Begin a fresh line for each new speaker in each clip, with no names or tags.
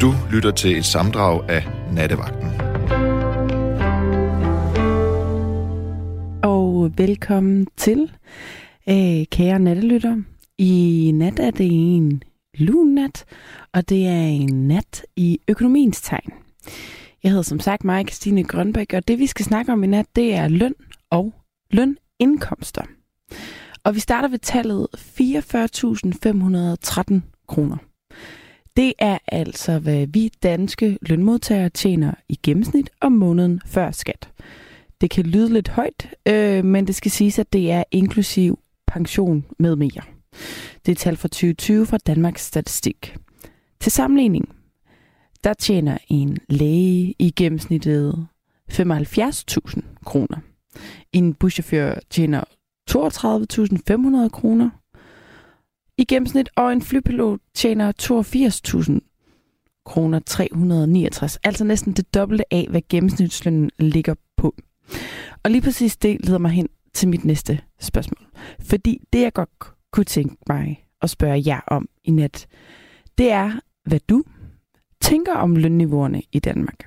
Du lytter til et samdrag af Nattevagten.
Og velkommen til, øh, kære nattelytter. I nat er det en lun nat, og det er en nat i økonomiens tegn. Jeg hedder som sagt mig, Christine Grønbæk, og det vi skal snakke om i nat, det er løn og lønindkomster. Og vi starter ved tallet 44.513 kroner. Det er altså, hvad vi danske lønmodtagere tjener i gennemsnit om måneden før skat. Det kan lyde lidt højt, øh, men det skal siges, at det er inklusiv pension med mere. Det er tal fra 2020 fra Danmarks Statistik. Til sammenligning, der tjener en læge i gennemsnittet 75.000 kroner. En buschauffør tjener 32.500 kroner i gennemsnit, og en flypilot tjener 82.000 kroner 369. Altså næsten det dobbelte af, hvad gennemsnitslønnen ligger på. Og lige præcis det leder mig hen til mit næste spørgsmål. Fordi det, jeg godt kunne tænke mig at spørge jer om i nat, det er, hvad du tænker om lønniveauerne i Danmark.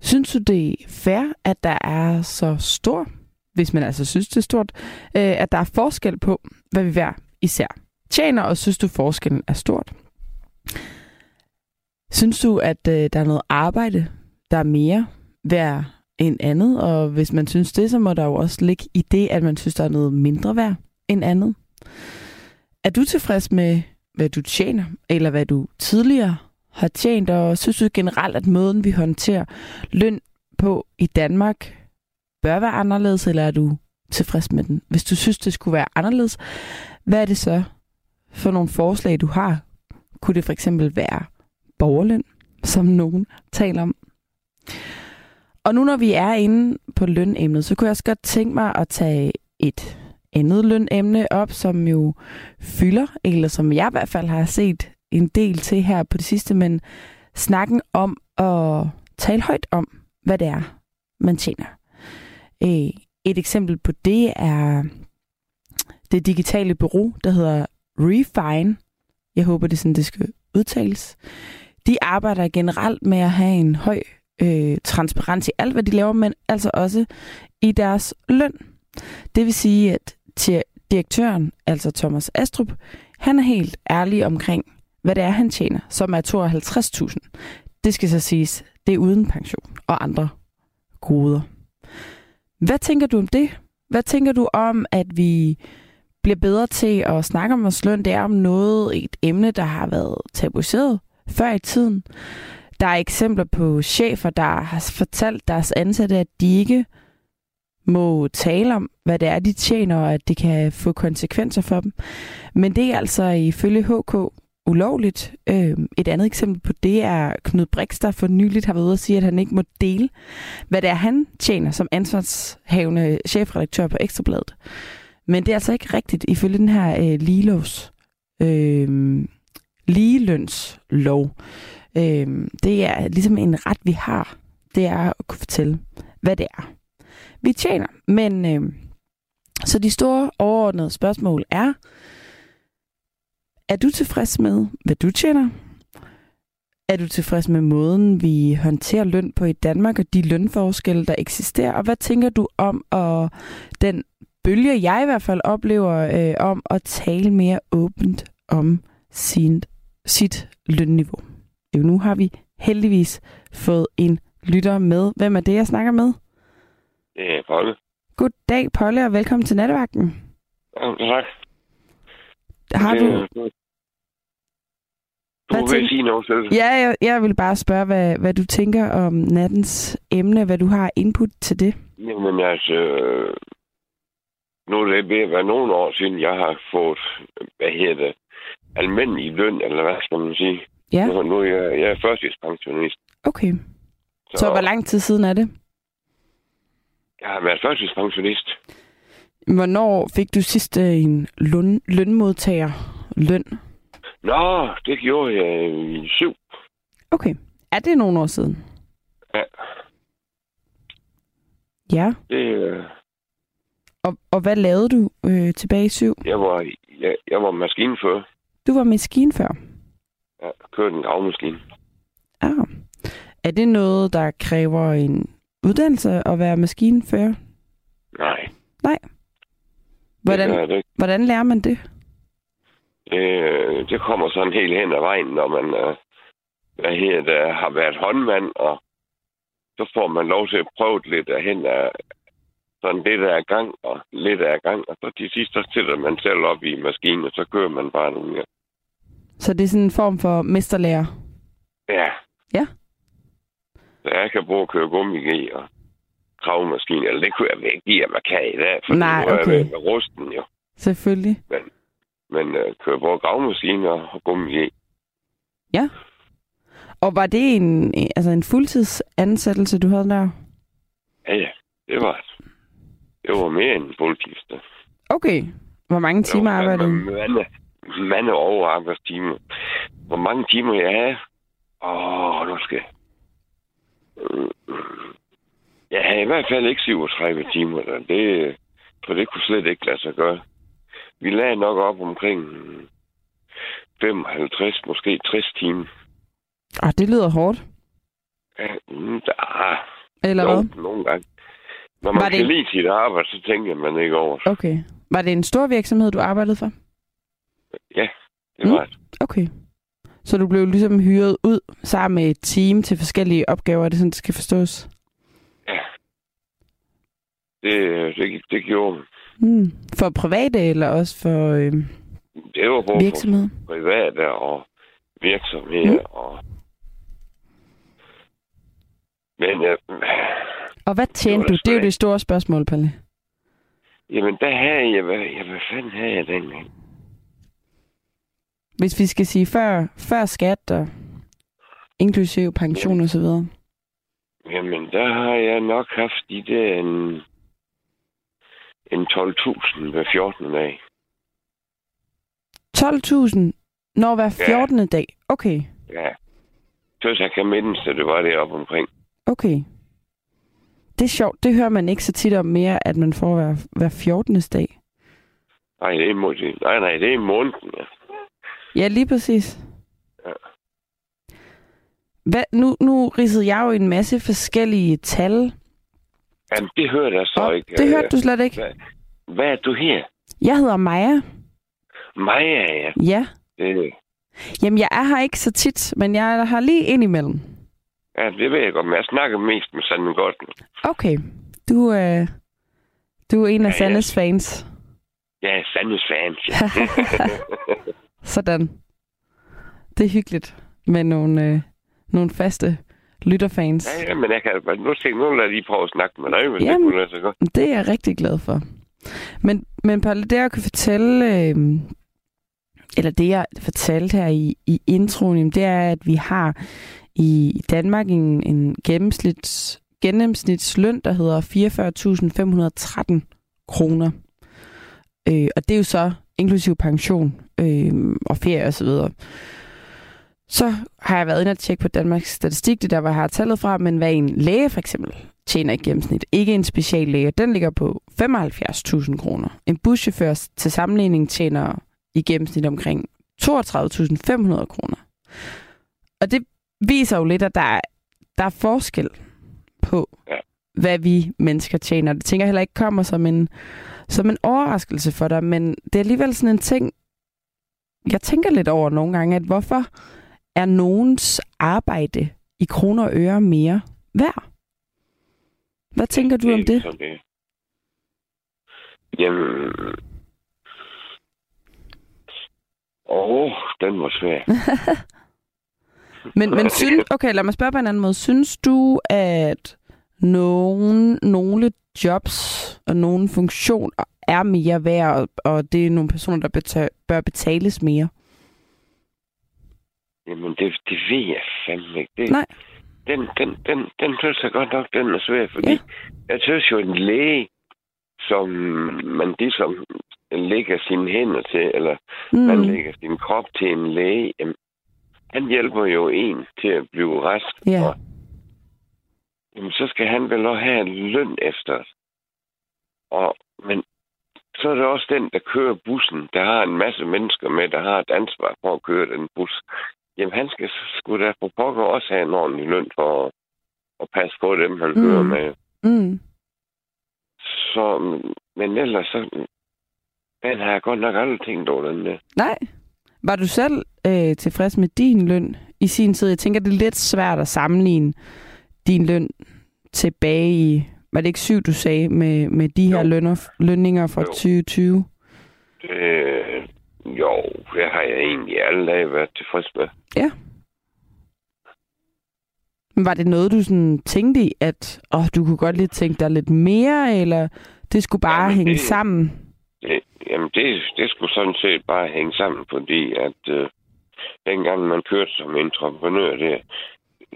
Synes du, det er fair, at der er så stor, hvis man altså synes, det er stort, øh, at der er forskel på, hvad vi hver især tjener, og synes du, forskellen er stort? Synes du, at øh, der er noget arbejde, der er mere værd end andet? Og hvis man synes det, så må der jo også ligge i det, at man synes, der er noget mindre værd end andet. Er du tilfreds med, hvad du tjener, eller hvad du tidligere har tjent, og synes du generelt, at måden, vi håndterer løn på i Danmark, bør være anderledes, eller er du tilfreds med den? Hvis du synes, det skulle være anderledes, hvad er det så for nogle forslag, du har? Kunne det for eksempel være borgerløn, som nogen taler om? Og nu når vi er inde på lønemnet, så kunne jeg også godt tænke mig at tage et andet lønemne op, som jo fylder, eller som jeg i hvert fald har set en del til her på det sidste, men snakken om at tale højt om, hvad det er, man tjener. Øh, et eksempel på det er det digitale bureau, der hedder Refine. Jeg håber, det er sådan, det skal udtales. De arbejder generelt med at have en høj øh, transparens i alt, hvad de laver, men altså også i deres løn. Det vil sige, at til direktøren, altså Thomas Astrup, han er helt ærlig omkring, hvad det er, han tjener, som er 52.000. Det skal så siges, det er uden pension og andre goder. Hvad tænker du om det? Hvad tænker du om, at vi bliver bedre til at snakke om vores løn? Det er om noget, et emne, der har været tabuiseret før i tiden. Der er eksempler på chefer, der har fortalt deres ansatte, at de ikke må tale om, hvad det er, de tjener, og at det kan få konsekvenser for dem. Men det er altså ifølge HK ulovligt. Øh, et andet eksempel på det er Knud Brix, der for nyligt har været ude at sige, at han ikke må dele, hvad det er, han tjener som ansvarshavende chefredaktør på Ekstrabladet. Men det er altså ikke rigtigt ifølge den her øh, ligelovs, øh, ligelønslov. Øh, det er ligesom en ret, vi har. Det er at kunne fortælle, hvad det er, vi tjener. Men øh, så de store overordnede spørgsmål er, er du tilfreds med, hvad du tjener? Er du tilfreds med måden, vi håndterer løn på i Danmark og de lønforskelle, der eksisterer? Og hvad tænker du om og den bølge, jeg i hvert fald oplever, øh, om at tale mere åbent om sin, sit lønniveau? Jo, nu har vi heldigvis fået en lytter med. Hvem er det, jeg snakker med?
Det er Polle.
Goddag, Polle, og velkommen til nattevagten.
Ja, tak.
Har du...
Du
Hvad
vil
tænker-
sige noget selv.
Ja, jeg, jeg vil bare spørge, hvad, hvad du tænker om nattens emne, hvad du har input til det.
Jamen altså, nu er det ved at være nogle år siden, jeg har fået, hvad hedder det, almindelig løn, eller hvad skal man sige.
Ja,
Nu, nu er jeg, jeg er førstidspensionist.
okay. Så hvor lang tid siden er det?
Jeg har været førstidspensionist.
Hvornår fik du sidst øh, en løn, lønmodtager løn?
Nå, det gjorde jeg i syv.
Okay. Er det nogle år siden?
Ja.
Ja.
Det, øh,
Og, og hvad lavede du øh, tilbage i syv?
jeg, var, jeg, jeg var maskinfører.
Du var maskinfører.
Jeg kørte en gravmaskine.
Er det noget, der kræver en uddannelse at være maskinfører?
Nej.
Nej. Hvordan,
Det, det,
hvordan lærer man det?
Det, det kommer sådan helt hen ad vejen, når man øh, hvad hedder det, har været håndmand, og så får man lov til at prøve lidt af hen af sådan lidt af gang og lidt af gang, og så til sidst så sætter man selv op i maskinen, og så kører man bare nogle ja.
Så det er sådan en form for mesterlærer?
Ja.
Ja.
Så jeg kan både køre gummi og kravmaskine, eller det kunne jeg ikke give, at man kan i dag, for
Nej,
nu er jeg
okay.
med, med rusten jo.
Selvfølgelig.
Men øh, kører både gravmaskine og gummi
Og var det en, altså en fuldtidsansættelse, du havde der?
Ja, ja, det var det. Det var mere end en fuldtidsdag.
Okay. Hvor mange timer arbejdede du?
Mange, mange overarbejdstimer. Hvor mange timer jeg havde? Åh, nu skal jeg... Jeg havde i hvert fald ikke 37 timer. Der. Det, for det kunne slet ikke lade sig gøre. Vi lagde nok op omkring 55, måske 60 timer.
Ah, det lyder hårdt.
Ja, mm, der,
Eller
jo,
hvad?
nogle gange. Når man
Var det
kan lide sit arbejde, så tænker man ikke over det.
Okay. Var det en stor virksomhed, du arbejdede for?
Det
Mm.
var det.
Okay. Så du blev ligesom hyret ud sammen med et team til forskellige opgaver, er det sådan, det skal forstås?
Det, det, det gjorde.
Mm. For private eller også for øh,
Det var både
virksomheder?
for private og virksomheder. Mm. Og... Men øh,
Og hvad tjente
Det
du? Det er jo det store spørgsmål, Palle.
jamen, der havde jeg... Hvad, ja, hvad fanden havde jeg dengang?
Hvis vi skal sige før, før skat og inklusive pension og så videre.
Jamen, der har jeg nok haft de der en, en 12.000 hver 14. dag.
12.000 når hver
Ja.
14. dag. Okay,
Ja. Så jeg kan mindes, at det var deroppe omkring.
okay. Det er sjovt. Det hører man ikke så tit om mere, at man får hver, hver 14. dag.
Nej, det er, må- nej, nej, det er i måneden. Ja.
Ja, lige præcis.
Ja.
Hvad, nu, nu ridsede jeg jo en masse forskellige tal
Jamen, det hørte jeg så
op.
ikke.
Det
Øh,
hørte du slet ikke.
Hvad, hvad er du her?
Jeg hedder Maja.
Maja, ja.
Ja.
Det,
Jamen, jeg er her ikke så tit, men jeg er her lige ind imellem.
ja, det ved jeg godt, men jeg snakker mest med Sande Godten.
Okay. Du, øh, du er en af
Ja, ja.
Sandes fans.
Ja, Sandes fans, ja.
Sådan. Det er hyggeligt med nogle, øh, nogle faste lytterfans.
ja, ja, men jeg kan nu se, nu lader jeg lige prøve at snakke med dig, hvis
Jamen.
det kunne sig godt.
Det er jeg rigtig glad for. Men, men Palle, det jeg kan fortælle, øh, eller det jeg fortalte her i, i introen, det er, at vi har i Danmark en, en gennemsnits, gennemsnitsløn, der hedder 44.513 kroner. Øh, og det er jo så inklusiv pension øh, og ferie osv. Så, så har jeg været inde og tjekke på Danmarks Statistik, det er der, hvor jeg har tallet fra, men hvad en læge for eksempel tjener i gennemsnit. Ikke en speciallæge. Den ligger på 75.000 kroner. En buschauffør til sammenligning tjener i gennemsnit omkring 32.500 kroner. Og det viser jo lidt, at der er, der er forskel på, hvad vi mennesker tjener. Det tænker jeg heller ikke kommer som en, som en overraskelse for dig, men det er alligevel sådan en ting, jeg tænker lidt over nogle gange, at hvorfor er nogens arbejde i kroner og øre mere værd? Hvad tænker du om det?
Så det. Jamen... Åh, oh, den var svær.
Men, men synes, okay, lad mig spørge på en anden måde. Synes du, at nogen, nogle jobs og nogle funktioner er mere værd, og, og det er nogle personer, der beta- bør betales mere?
Jamen, det, det ved jeg fandme ikke. Det,
Nej.
Den, den, den, den synes jeg godt nok, den er svær, fordi
Ja.
jeg synes jo, en læge, som man ligesom lægger sine hænder til, eller mm. man lægger sin krop til en læge, jamen, han hjælper jo en til at blive rask.
ja,
Og, jamen, så skal han vel også have en løn efter. Og, men så er det også den, der kører bussen, der har en masse mennesker med, der har et ansvar for at køre den bus. Jamen, han skal sgu da på pokker også have en ordentlig løn for at, at passe på dem, han
Mm.
kører med.
Mm.
Så, men ellers så... Den har jeg godt nok aldrig tænkt over, den der.
Nej. Var du selv øh, tilfreds med din løn i sin tid? Jeg tænker, det er lidt svært at sammenligne din løn tilbage i... Var det ikke syv, du sagde, med, med de her
Jo.
lønner, lønninger fra
Jo.
2020?
Det, jo, det har jeg egentlig alle dage været tilfreds med.
Men Var det noget, du sådan tænkte i, at åh, du kunne godt lige tænke dig lidt mere, eller det skulle bare
Jamen,
hænge
det-
sammen?
Det, jamen, det, det skulle sådan set bare hænge sammen, fordi at øh, dengang man kørte som entreprenør, det,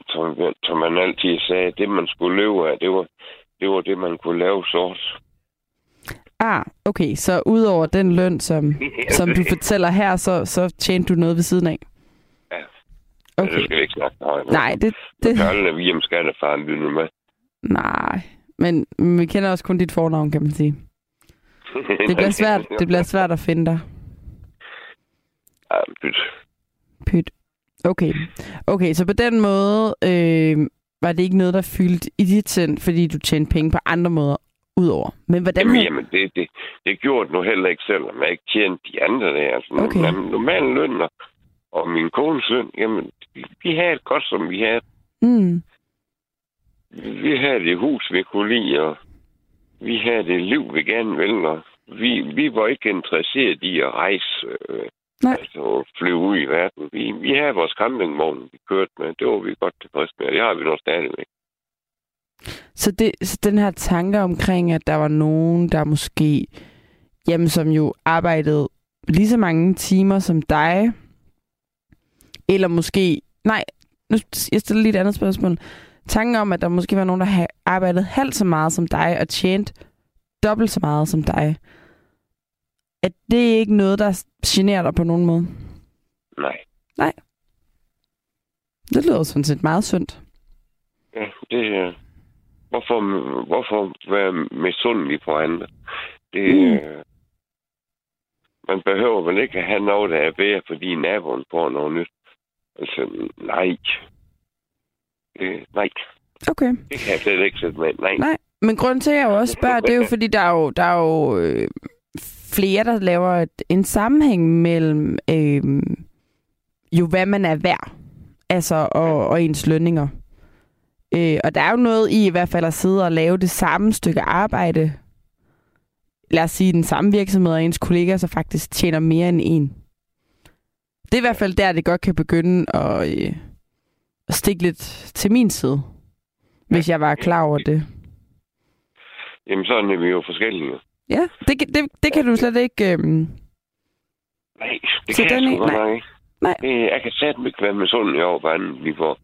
som, som man altid sagde, det man skulle leve af, det var det, var det man kunne lave sort.
Ah, okay. Så udover den løn, som, som du fortæller her, så, så tjente du noget ved siden af?
Ja.
Okay.
Det skal vi ikke snakke højt.
Nej, det, det.
Kørlene vi om skattefaren lytter med.
nej. Men men vi kender også kun dit fornavn, kan man sige. Det bliver svært, det bliver svært at finde dig.
Ja, pyt.
Pyt. Okay. Okay, så på den måde øh, var det ikke noget, der fyldte i dit sind, fordi du tjente penge på andre måder udover. Men hvordan...
Jamen, jamen det, det, det gjorde det nu heller ikke, selvom jeg ikke tjente de andre der. Altså,
Okay.
okay. Normale lønner og min kones løn, jamen, vi- havde det godt, som vi havde.
Mm,
Vi havde det hus, vi kunne lide, og vi havde det liv, vi gerne ville, og vi, vi var ikke interesseret i at rejse, øh,
Nej.
altså flyve ud i verden. Vi, vi havde vores campingvogn, vi kørte med. Det var vi godt tilfredse med, det har vi nu stadigvæk.
Så, det, så den her tanke omkring, at der var nogen, der måske, jamen som jo arbejdede lige så mange timer som dig, eller måske, nej, nu jeg stiller lige et andet spørgsmål. Tanken om, at der måske var nogen, der havde arbejdet halvt så meget som dig, og tjent dobbelt så meget som dig, at det ikke noget, der generer dig på nogen måde?
Nej.
Det lyder sådan set meget sundt.
Ja, det er... Hvorfor, hvorfor være misundelig på andre? Det,
Mm.
mm. Man behøver vel ikke at have noget, der er bedre, fordi naboen får noget nyt. Altså, nej. Det, nej,
Okay.
det kan jeg slet ikke sætte med. Nej.
Nej, men grunden til, at jeg også spørger, det er jo, fordi der er jo, der er jo øh, flere, der laver et, en sammenhæng mellem øh, jo, hvad man er værd, altså, og, og ens lønninger. Øh, og der er jo noget i i hvert fald at sidde og lave det samme stykke arbejde, lad os sige, den samme virksomhed og ens kollegaer, så faktisk tjener mere end en. Det er i hvert fald der, det godt kan begynde at, øh, at stikke lidt til min side, hvis jeg var klar over det.
Jamen, sådan er vi jo forskellige.
Ja, det, kan- det, det kan du slet ikke... Øhm...
Nej, det
Så
kan
den
jeg sgu godt
nej. Nej.
Det, jeg kan satme ikke være misundelig over, hvordan vi får.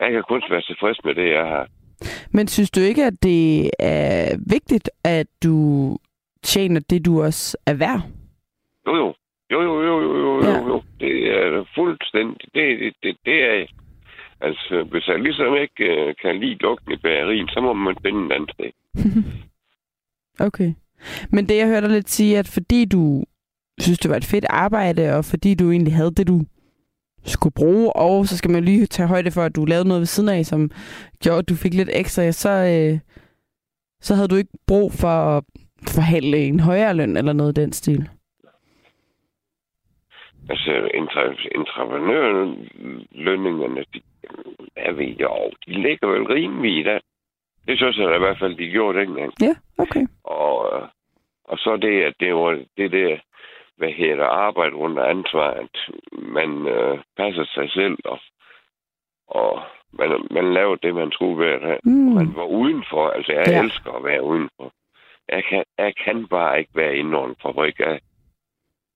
Jeg kan kun være tilfreds med det, jeg har.
Men synes du ikke, at det er vigtigt, at du tjener det, du også er værd?
Jo, jo. Jo, jo, jo, jo, jo,
Ja.
jo, jo. Det er fuldstændig. Det, det, det, det er... Altså, hvis jeg ligesom ikke øh, kan lide lugten i bagerien, så må man finde en anden sted.
Okay. Men det, jeg hørte dig lidt sige, at fordi du synes, det var et fedt arbejde, og fordi du egentlig havde det, du skulle bruge, og så skal man lige tage højde for, at du lavede noget ved siden af, som gjorde, at du fik lidt ekstra, så, øh, så havde du ikke brug for at forhandle en højere løn eller noget i den stil.
Altså, entreprenørlønningerne, de, jeg ved jo, de ligger vel rimeligt i det. Det synes jeg da i hvert fald, de gjorde dengang.
Ja, okay.
Og, øh, og så det, at det var det der, hvad hedder arbejde under ansvar, at man øh, passer sig selv, og, og man, man laver det, man skulle være.
Mm.
Man var udenfor, altså jeg
Ja.
elsker at være udenfor. Jeg kan, jeg kan bare ikke være inde under en fabrik. Jeg,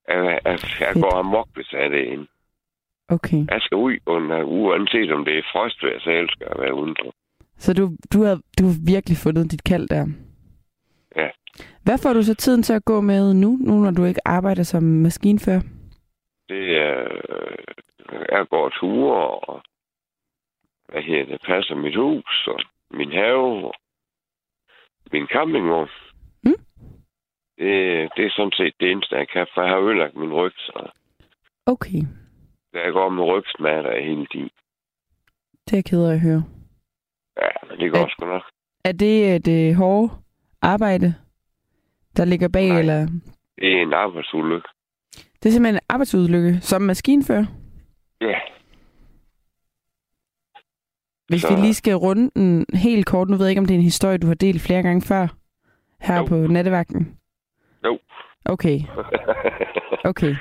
jeg, jeg, jeg går amok, hvis jeg er det inde.
Okay.
Jeg skal ud under uanset om det er frostvejr, så elsker jeg at være udenfor.
Så du, du, har, du har virkelig fundet dit kald der? Hvad får du så tiden til at gå med nu, nu når du ikke arbejder som maskinfører?
Det er, jeg går ture, og hvad hedder det, passer mit hus, og min have, og min campingvogn.
Mm.
Det, det er sådan set det eneste, jeg kan, for jeg har ødelagt min ryg, så
Okay.
Der går med rygsmerter hele tiden.
Det er jeg ked af at høre.
Ja, men det går
Er-
sgu nok.
Er det øh, det hårde arbejde, der ligger bag,
Nej.
eller...
Det er en arbejdsulykke.
Det er simpelthen en arbejdsulykke som maskinfører.
Ja.
Hvis
Så-
vi lige skal runde den helt kort, nu ved jeg ikke, om det er en historie, du har delt flere gange før, her
Jo.
på nattevagten.
Jo.
Okay, okay.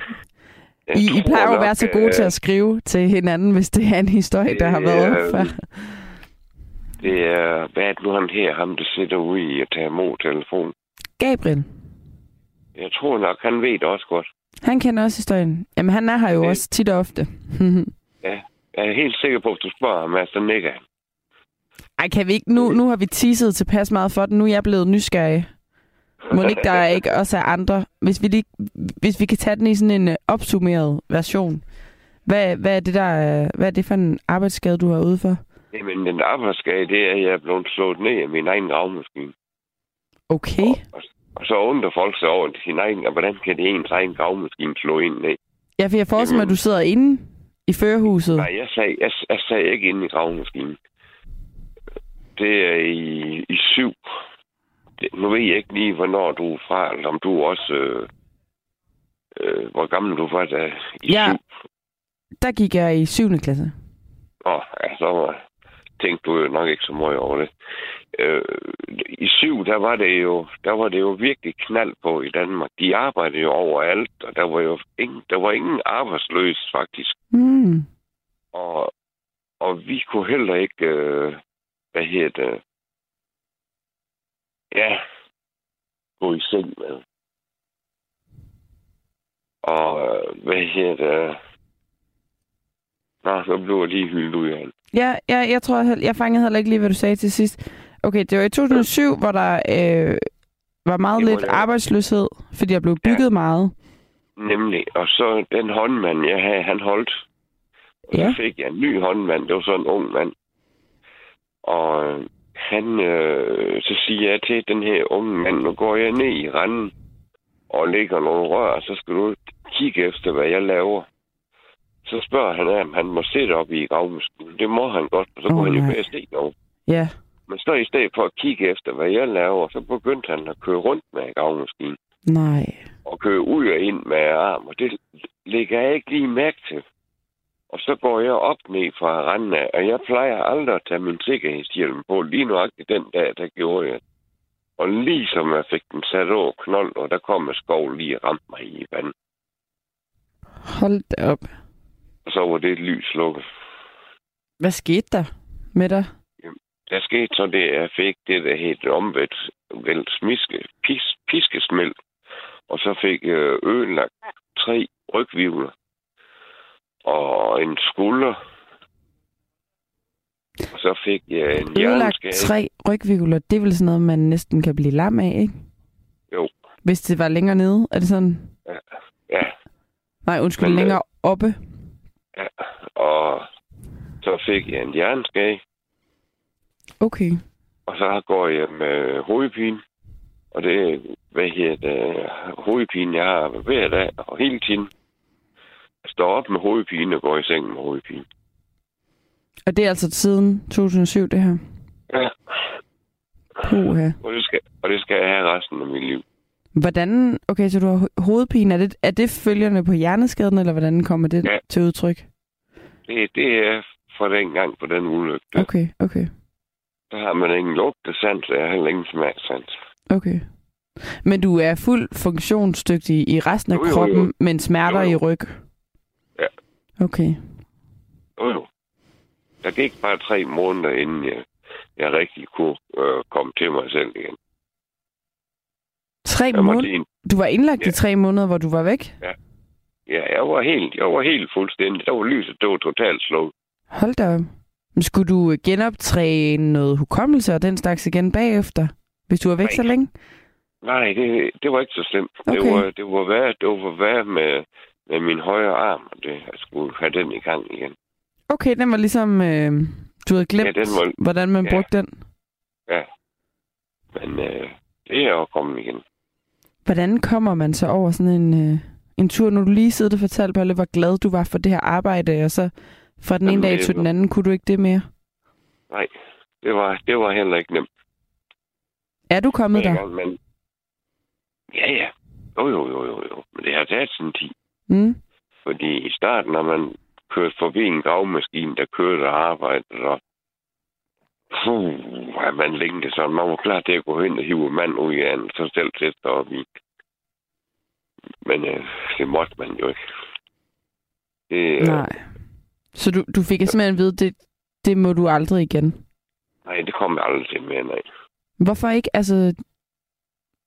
I, I plejer jo at være så gode
øh,
til at skrive til hinanden, hvis det er en historie, der har været
er-
før.
Det er, hvad er det nu han her, ham der sidder ude i at tage imod telefon.
Gabriel,
Jeg tror nok, han ved det også godt.
han kender også historien. Jamen, han er her jo
Okay.
også tit og ofte.
Jeg er helt sikker på, at du spørger ham, altså nikker han.
Ej, kan vi ikke? Nu, nu har vi teaset tilpas meget for den. Nu er jeg blevet nysgerrig. Må ikke der er ikke også er andre? Hvis vi, lige, hvis vi kan tage den i sådan en uh, opsummeret version. Hvad, hvad, er det der, er- hvad er det for en arbejdsskade, du har ude for?
Jamen, den arbejdsskade, det er, at jeg er blevet slået ned af min egen gravmaskine.
Okay.
Og, og så undrer folk sig over sin egen, og hvordan kan det ens egen gravmaskine slå ind ned?
Ja, for jeg forestiller mig, at du sidder inde i førerhuset.
Nej, jeg sagde, jeg, jeg sagde ikke inde i gravmaskinen. Det er i, i syv. Det, nu ved jeg ikke lige, hvornår du er fra, eller om du også... Øh, øh, hvor gammel du var da i
Ja.
syv.
Der gik jeg i 7. klasse.
Åh, ja, så var, tænkte du jo nok ikke så meget over det. Øh, I syv, der var det jo, der var det jo virkelig knald på i Danmark. De arbejdede jo overalt, og der var jo ingen, der var ingen arbejdsløs faktisk.
Mm.
Og, og vi kunne heller ikke, øh, hvad hedder det, ja, gå i seng med. Og øh, hvad hedder det, Nå, så blev jeg lige hyldet ud af den.
Ja, jeg, jeg tror, jeg, jeg fangede heller ikke lige, hvad du sagde til sidst. Okay, det var i 2007, hvor der øh, var meget
Det
lidt
det-
arbejdstløshed, fordi der blev bygget ja. meget.
Nemlig. Og så den håndmand, jeg havde, han holdt. Og
Ja.
så fik jeg en ny håndmand. Det var sådan en ung mand. Og han, øh, så siger jeg til den her unge mand, nu går jeg ned i randen og lægger nogle rør, så skal du kigge efter, hvad jeg laver. Så spørger han, om han må sætte op i gravmaskinen. Det må han godt, og så kunne han jo bedre se noget.
Ja,
Men så i stedet for at kigge efter, hvad jeg laver, så begyndte han at køre rundt med gravmaskinen.
nej.
og køre ud og ind med arm, og det lægger jeg ikke lige mærke til. Og så går jeg op ned fra randen af, og jeg plejer aldrig at tage min sikkerhedshjelm på. Lige nøjagtigt den dag, der gjorde jeg det. Og lige som jeg fik den sat over knold, og der kom en skov lige og ramte mig i vand.
Hold da op.
Og så var det et lys slukket.
Hvad skete der med dig?
Der skete så det, at jeg fik det, der hed omvendt vel smiske, pis, piskesmæld. Og så fik jeg ødelagt tre rygvivler og en skulder. Og så fik jeg en hjerneskade.
tre rygvivler, det er vel sådan noget, man næsten kan blive lam af, ikke?
Jo.
Hvis det var længere nede, er det sådan?
Ja,
Nej, undskyld,
Men, øh,
længere oppe.
ja. Og så fik jeg en hjerneskade.
Okay.
Og så går jeg med hovedpine. Og det, hvad hedder det, hovedpine, jeg har hver dag og hele tiden. Jeg står op med hovedpine og går i seng med hovedpine.
Og det er altså siden 2007, det her?
Ja,
Puha.
og det, skal, og det skal jeg have resten af mit liv.
Hvordan, okay, så du har ho- hovedpine. Er det, er det følgerne på hjerneskaden, eller hvordan kommer det
Ja.
til udtryk?
Det, det er fra den gang på den ulykke. der.
Okay, okay,
Der har man ingen lugtesans, og jeg har heller ingen smagsans.
okay. Men du er fuldt funktionsdygtig i resten af
Jo, jo, jo.
kroppen, men smerter
Jo, jo.
i ryg?
Ja.
Okay.
Jo, jo. Der gik bare tre måneder, inden jeg, jeg rigtig kunne øh, komme til mig selv igen.
Tre måneder? Du var indlagt
Ja.
i tre måneder, hvor du var væk?
ja, jeg var helt, jeg var helt fuldstændig. Der var lyset, det var totalt slået.
Hold da op. Skulle du genoptræne noget hukommelse og den slags igen bagefter, hvis du var væk
Nej.
så længe?
Nej, det, det var ikke så slemt. Det
Okay.
var, det var værd, det var værd med, med min højre arm, og det, jeg skulle have den i gang igen.
Okay, den var ligesom... Øh, du havde glemt,
Ja, den var-
hvordan man
ja.
brugte den.
Men øh, det er jo kommet igen.
Hvordan kommer man så over sådan en, øh, en tur, når du lige sidder og fortalte, Palle, hvor glad du var for det her arbejde, og så fra den ene dag til den anden, kunne du ikke det mere?
Nej, det var, det var heller ikke nemt.
Er du kommet der?
men... Ja, ja. Jo, jo, jo, jo, jo. Men det har taget sin tid.
Mm.
Fordi i starten, når man kørte forbi en gravmaskine, der kørte og arbejdede, og puh, man længte sådan. Man var klar til at gå hen og hive mand ud af den, så selv sætte sig op i. Men øh, det måtte man jo ikke. Det, øh,
Nej. Så du, du fik simpelthen at vide, det, det må du aldrig igen?
nej, det kommer jeg aldrig til mere, nej.
Hvorfor ikke? Altså,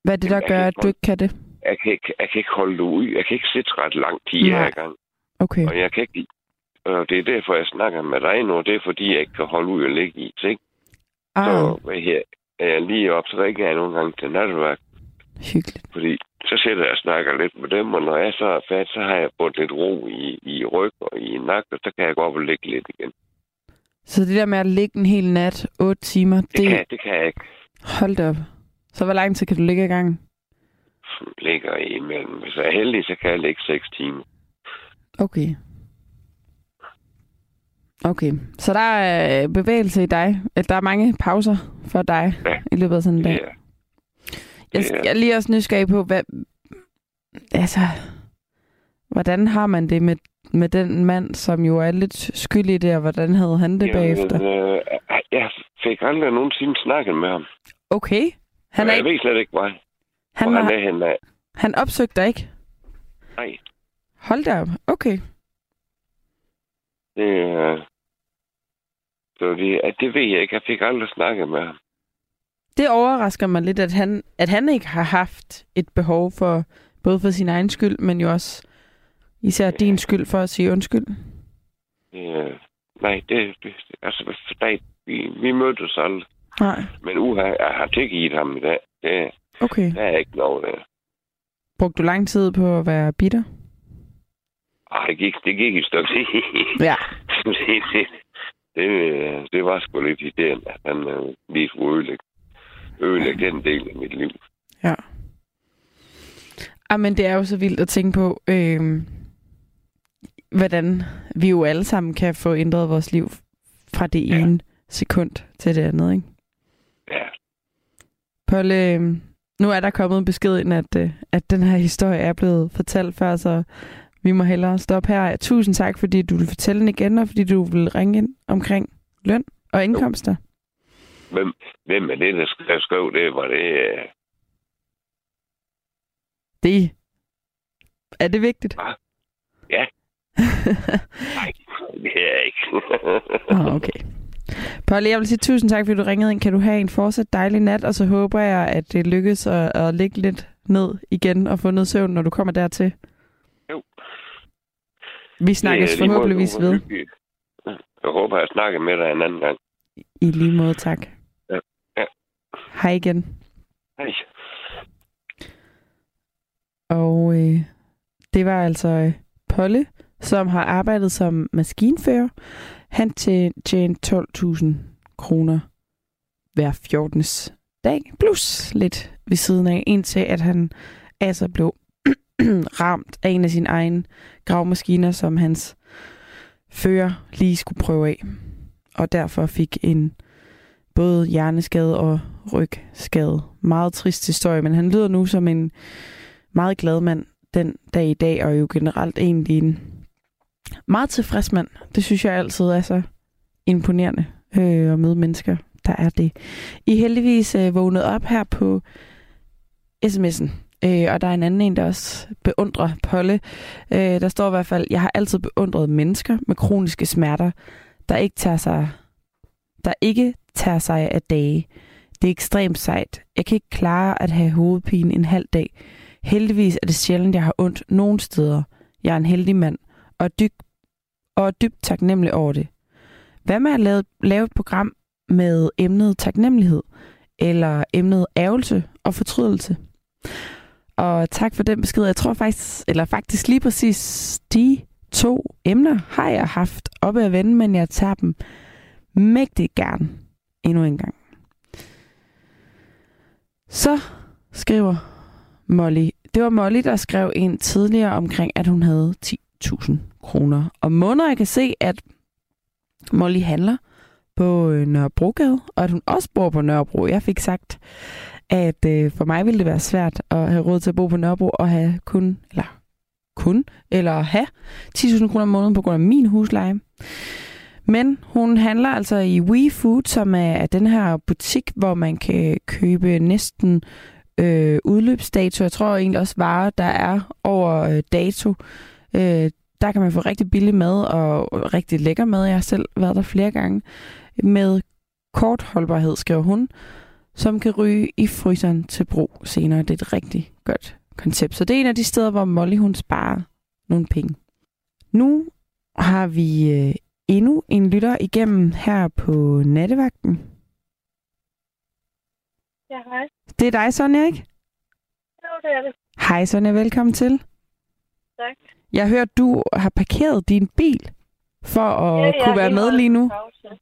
hvad er det, der
jeg
gør, at du ikke kan det?
Jeg kan ikke, jeg kan ikke holde det ud. Jeg kan ikke sidde ret lang tid
Nej.
her i gang.
Okay.
Og jeg kan ikke... Og det er derfor, jeg snakker med dig nu. Det er fordi, jeg ikke kan holde ud og ligge i. Ikke?
Ah,
så her, er jeg lige op, så ringer jeg nogle gange til natteværk.
hyggeligt.
Fordi så sætter jeg og snakker lidt med dem, og når jeg så er færdig, så har jeg fået lidt ro i, i ryg og i nakke, og så kan jeg gå op og ligge lidt igen.
Så det der med at ligge en hel nat, 8 timer,
Det,
det.
Kan, det kan jeg ikke.
hold da op. Så hvor lang tid kan du ligge i gang?
Ligger imellem. Hvis jeg er heldig, så kan jeg ligge 6 timer.
Okay. Okay, så der er øh, bevægelse i dig. Der er mange pauser for dig
Ja.
i løbet af sådan en dag.
Er,
Jeg,
er-
jeg er lige også nysgerrig på, hvad, altså, hvordan har man det med, med den mand, som jo er lidt skyldig og hvordan havde han det bagefter?
Øh, jeg fik aldrig nogensinde snakket med ham.
Okay, han, er
jeg
ikke,
ved slet ikke, hvor,
han,
hvor han
har,
er henne af.
han opsøgte dig ikke?
Nej,
Hold da op, okay.
det, øh, så det, at det ved jeg ikke. Jeg fik aldrig snakket med ham.
Det overrasker mig lidt, at han, at han ikke har haft et behov for, både for sin egen skyld, men jo også især din skyld for at sige undskyld.
Det, øh, nej, det, det altså, nej, vi, vi mødtes aldrig.
Nej,
Men uha, jeg har tilgivet ham i dag. Det,
okay.
der er ikke noget der.
Brugte du lang tid på at være bitter?
Ej, det gik, det gik et stykke tid.
Ja.
det, det, det, det var sgu lidt ideen, at han øh, lige skulle ødelægge, ødelægge den del af mit liv.
Ja. Ah, men det er jo så vildt at tænke på, øh, hvordan vi jo alle sammen kan få ændret vores liv fra det
Ja.
ene sekund til det andet, ikke?
Ja,
Polle, øh, nu er der kommet en besked ind, at, øh, at den her historie er blevet fortalt før, så vi må hellere stoppe her. Tusind tak, fordi du vil fortælle den igen, og fordi du vil ringe ind omkring løn og indkomster.
Hvem, hvem er det, der sk- der skrev det? Var det... Øh,
Det er det vigtigt?
Hva? Ja. nej, det er ikke.
Ah, okay. Polly, jeg vil sige tusind tak, fordi du ringede ind. Kan du have en fortsat dejlig nat, og så håber jeg, at det lykkes at, at ligge lidt ned igen og få noget søvn, når du kommer dertil.
Jo.
Vi snakkes
måde,
forhåbentligvis ved.
Jeg håber, jeg snakker med dig en anden gang.
I lige måde, tak. Hej igen.
Hej.
Og øh, det var altså øh, Polle, som har arbejdet som maskinfører. Han tjente 12.000 kroner hver 14. dag, plus lidt ved siden af, indtil at han altså blev ramt af en af sine egne gravmaskiner, som hans fører lige skulle prøve af. Og derfor fik en både hjerneskade og rygskade. Meget trist historie, men han lyder nu som en meget glad mand den dag i dag, og jo generelt egentlig en meget tilfreds mand. Det synes jeg altid er så imponerende øh, at møde mennesker, der er det. I heldigvis øh, vågnet op her på sms'en, øh, og der er en anden en, der også beundrer Polle. Øh, der står i hvert fald, jeg har altid beundret mennesker med kroniske smerter, der ikke tager sig, der ikke tager sig af dage. Det er ekstremt sejt. Jeg kan ikke klare at have hovedpine en halv dag. Heldigvis er det sjældent, jeg har ondt nogen steder. Jeg er en heldig mand, og er, dyb, og er dybt taknemmelig over det. Hvad med at lave, lave et program med emnet taknemmelighed, eller emnet ærgelse og fortrydelse? Og tak for den besked. Jeg tror faktisk, eller faktisk lige præcis de to emner har jeg haft oppe at vende, men jeg tager dem mægtigt gerne endnu en gang. Så skriver Molly. Det var Molly, der skrev en tidligere omkring, at hun havde 10.000 kroner om måneden. Jeg kan se, at Molly handler på øh, Nørrebrogade, og at hun også bor på Nørrebro. Jeg fik sagt, at øh, for mig ville det være svært at have råd til at bo på Nørrebro og have kun, eller kun, eller have 10.000 kroner om måneden på grund af min husleje. Men hun handler altså i WeFood, som er den her butik, hvor man kan købe næsten øh, udløbsdato. Jeg tror egentlig også varer, der er over øh, dato. Øh, der kan man få rigtig billig mad og rigtig lækker mad. Jeg har selv været der flere gange. Med kort holdbarhed, skriver hun, som kan ryge i fryseren til brug senere. Det er et rigtig godt koncept. Så det er en af de steder, hvor Molly hun sparer nogle penge. Nu har vi øh, endnu en lytter igennem her på nattevagten.
Ja, hej.
Det er dig, Sonja, ikke?
Jo, det er det.
Hej, Sonja. Velkommen til.
Tak.
Jeg hørt, du har parkeret din bil for at
Ja,
kunne være med lige nu.
pause.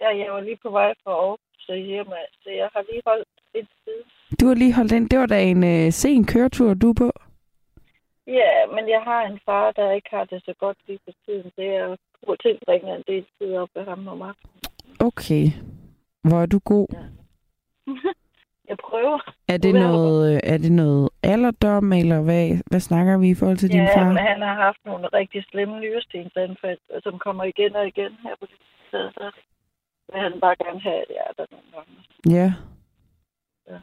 Ja, jeg var lige på vej fra Aarhus og hjem, så jeg har lige holdt et sted.
Du har lige holdt ind. Det var da en øh, sen køretur, du er på.
Ja, men jeg har en far, der ikke har det så godt lige på tiden. Det er at tilbringe en del tid op ved ham om aftenen.
Okay. Hvor er du god.
Jeg prøver.
Er det noget, øh, er det noget alderdom, eller hvad, hvad snakker vi i forhold til din
Ja,
far?
men han har haft nogle rigtig slemme nyrestensanfald, som kommer igen og igen her på det sted. Så vil han bare gerne have, at jeg er der nogle gange.
Ja.
Ja.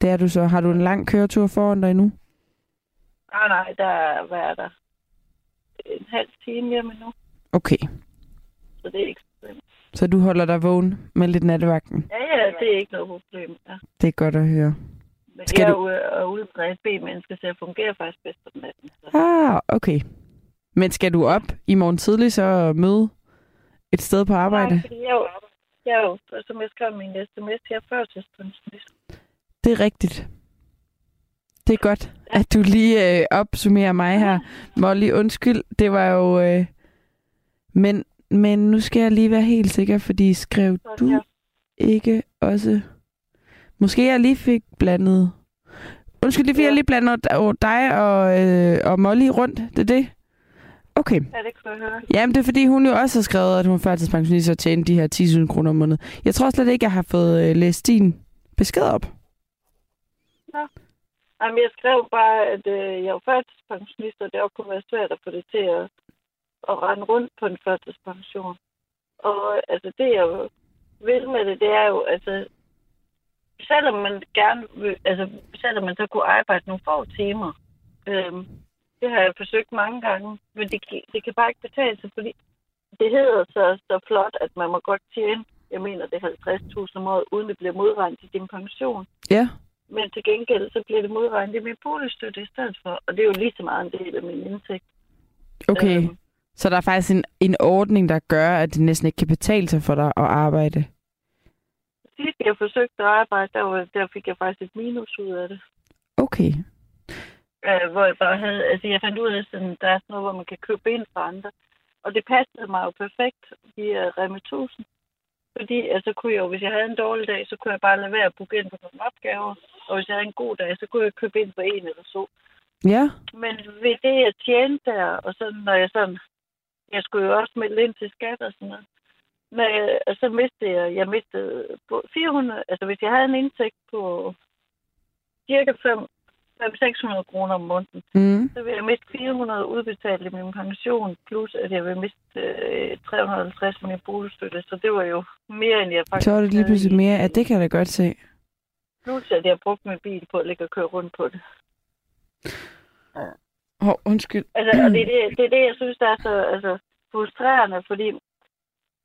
Det er du så. Har du en lang køretur foran dig nu?
Nej, nej, der er, hvad er der? En halv time hjemme nu,
Okay.
så det er ikke så
du holder dig vågen med lidt nattevagten.
Ja, ja, det er ikke noget problem. Ja.
Det er godt at høre.
Men
Skal
jeg er
du-
ude og udbredt B-menneske, så jeg fungerer faktisk bedst om natten. Så.
Ah, okay. Men skal du op i morgen tidlig så og møde et sted på arbejde?
Nej, fordi jeg er jo, jeg er jo, som jeg skrev min sms, jeg er førtidspensionist.
Det er rigtigt. Det er godt, at du lige øh, opsummerer mig her. Molly, undskyld, det var jo... Øh... Men, men nu skal jeg lige være helt sikker, fordi skrev
Så
du ikke også... Måske jeg lige fik blandet... Undskyld, lige fik
Ja.
jeg lige blandet dig og, øh, og Molly rundt. Det er det? Okay.
ja, det kunne jeg høre.
Jamen, det er fordi, hun jo også har skrevet, at hun er førtidspensionist og tjener de her 10.000 kroner om måneden. Jeg tror slet ikke, jeg har fået øh, læst din besked op.
Jamen, jeg skrev bare, at øh, jeg er førtidspensionist, og det også kunne være svært at få det til at, at rende rundt på en førtidspension. Og altså, det jeg jo vil med det, det er jo, altså, selvom man gerne vil, altså, selvom man så kunne arbejde nogle få timer, øhm, det har jeg forsøgt mange gange, men det, det kan bare ikke betale sig, fordi det hedder så, så flot, at man må godt tjene, jeg mener, det er 50.000 om året, uden det bliver modregnet i din pension.
Ja.
Men til gengæld, så bliver det modregnet i min boligstøtte i stedet for. Og det er jo lige så meget en del af min indtægt.
Okay.
Øhm,
Så der er faktisk en, en ordning, der gør, at det næsten ikke kan betale sig for dig at arbejde.
sidst jeg forsøgte at arbejde, der, var, der fik jeg faktisk et minus ud af det.
Okay.
Øh, hvor jeg bare havde, altså jeg fandt ud af, sådan, der er sådan noget, hvor man kan købe ind fra andre. Og det passede mig jo perfekt via Rema 1000. Fordi altså, kunne jeg jo, hvis jeg havde en dårlig dag, så kunne jeg bare lade være at booke ind på nogle opgaver. Og hvis jeg havde en god dag, så kunne jeg købe ind på en eller to.
Ja.
Men ved det, jeg tjente der, og så når jeg sådan, jeg skulle jo også melde ind til skat og sådan noget, jeg, og så mistede jeg, jeg mistede på 400, altså hvis jeg havde en indtægt på cirka 5 600 kroner om måneden,
Mm.
så vil jeg miste 400 udbetalt i min pension, plus at jeg vil miste øh, 350 i min boligstøtte, så det var jo mere, end jeg faktisk
Så er det lige pludselig mere, at det kan jeg da godt se.
Plus at jeg har brugt min bil på at ligge og køre rundt på det.
Hov, undskyld.
Altså, og det er det, det er det, jeg synes, der er så altså, frustrerende, fordi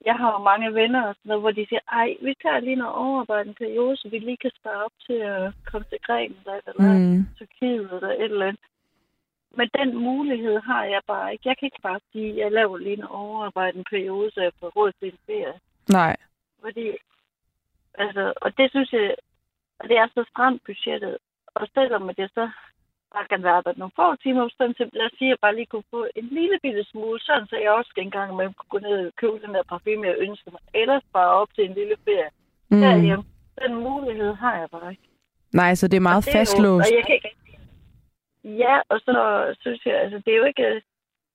jeg har jo mange venner og sådan noget, hvor de siger, ej, vi tager lige noget overarbejde en periode, så vi lige kan spare op til at komme til Grækenland eller mm. Tyrkiet eller et eller andet. Men den mulighed har jeg bare ikke. Jeg kan ikke bare sige, at jeg laver lige noget overarbejde en periode, så jeg får råd til en ferie.
Nej.
Fordi, altså, og det synes jeg, og det er så stramt budgettet. Og selvom at jeg så bare kan være arbejde nogle få timer, sådan til, lad os sige, at jeg bare lige kunne få en lille bitte smule, sådan så jeg også en gang med kunne gå ned og købe den der parfume, jeg ønsker mig, eller spare op til en lille ferie
Mm.
derhjemme. Den mulighed har jeg bare ikke.
Nej, så det er meget
Og det er jo-
fastlåst.
Og jeg kan ikke, Ja, og så synes jeg, altså det er jo ikke,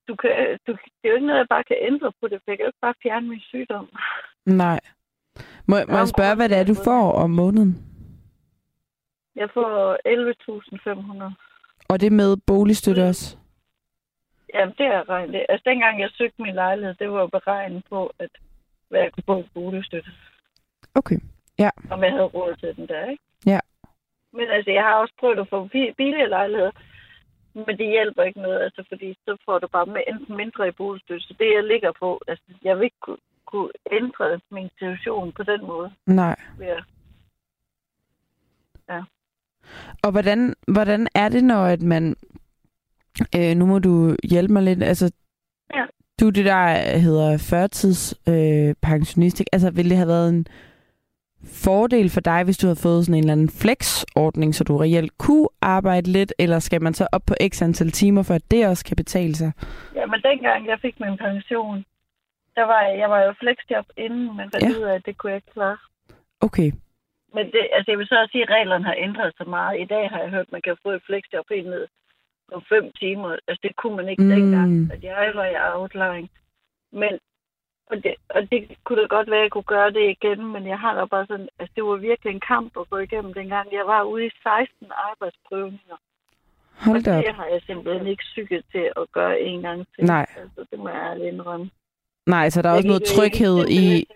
du kan, du, det er jo ikke noget, jeg bare kan ændre på det, for jeg kan jo ikke bare fjerne min sygdom.
Nej. Må, må jeg spørge, hvad det er, du får om måneden?
Jeg får 11.500.
Og det med boligstøtte også?
Jamen, det er regnet. Altså, dengang jeg søgte min lejlighed, det var beregnet på, at hvad jeg kunne få boligstøtte.
Okay, ja.
Om jeg havde råd til den der, ikke?
Ja.
Men altså, jeg har også prøvet at få billige lejligheder, men det hjælper ikke noget, altså, fordi så får du bare med, enten mindre i boligstøtte. Så det, jeg ligger på, altså, jeg vil ikke kunne, kunne ændre min situation på den måde.
Nej.
Ja. ja.
Og hvordan, hvordan er det, når at man... Øh, nu må du hjælpe mig lidt. Altså,
ja.
du er det, der hedder førtidspensionist. Øh, altså, ville det have været en fordel for dig, hvis du havde fået sådan en eller anden flex-ordning, så du reelt kunne arbejde lidt, eller skal man så op på x antal timer, for at det også kan betale sig?
Ja, men dengang jeg fik min pension, der var jeg, jeg var jo flexjob inden, men fandt ja. ud af, at det kunne jeg ikke klare.
Okay.
Men det, altså jeg vil så også sige, at reglerne har ændret sig meget. I dag har jeg hørt, at man kan få et flexjob helt ned på fem timer. Altså det kunne man ikke mm. dengang, at jeg var i outline. Men og det, og det kunne da godt være, at jeg kunne gøre det igen, men jeg har da bare sådan, altså det var virkelig en kamp at gå igennem dengang. Jeg var ude i 16 arbejdsprøvninger.
Hold da
Og det har jeg simpelthen ikke psyket til at gøre en gang til.
Nej.
Altså, det må jeg ærligt indrømme.
Nej, så der er også noget tryghed i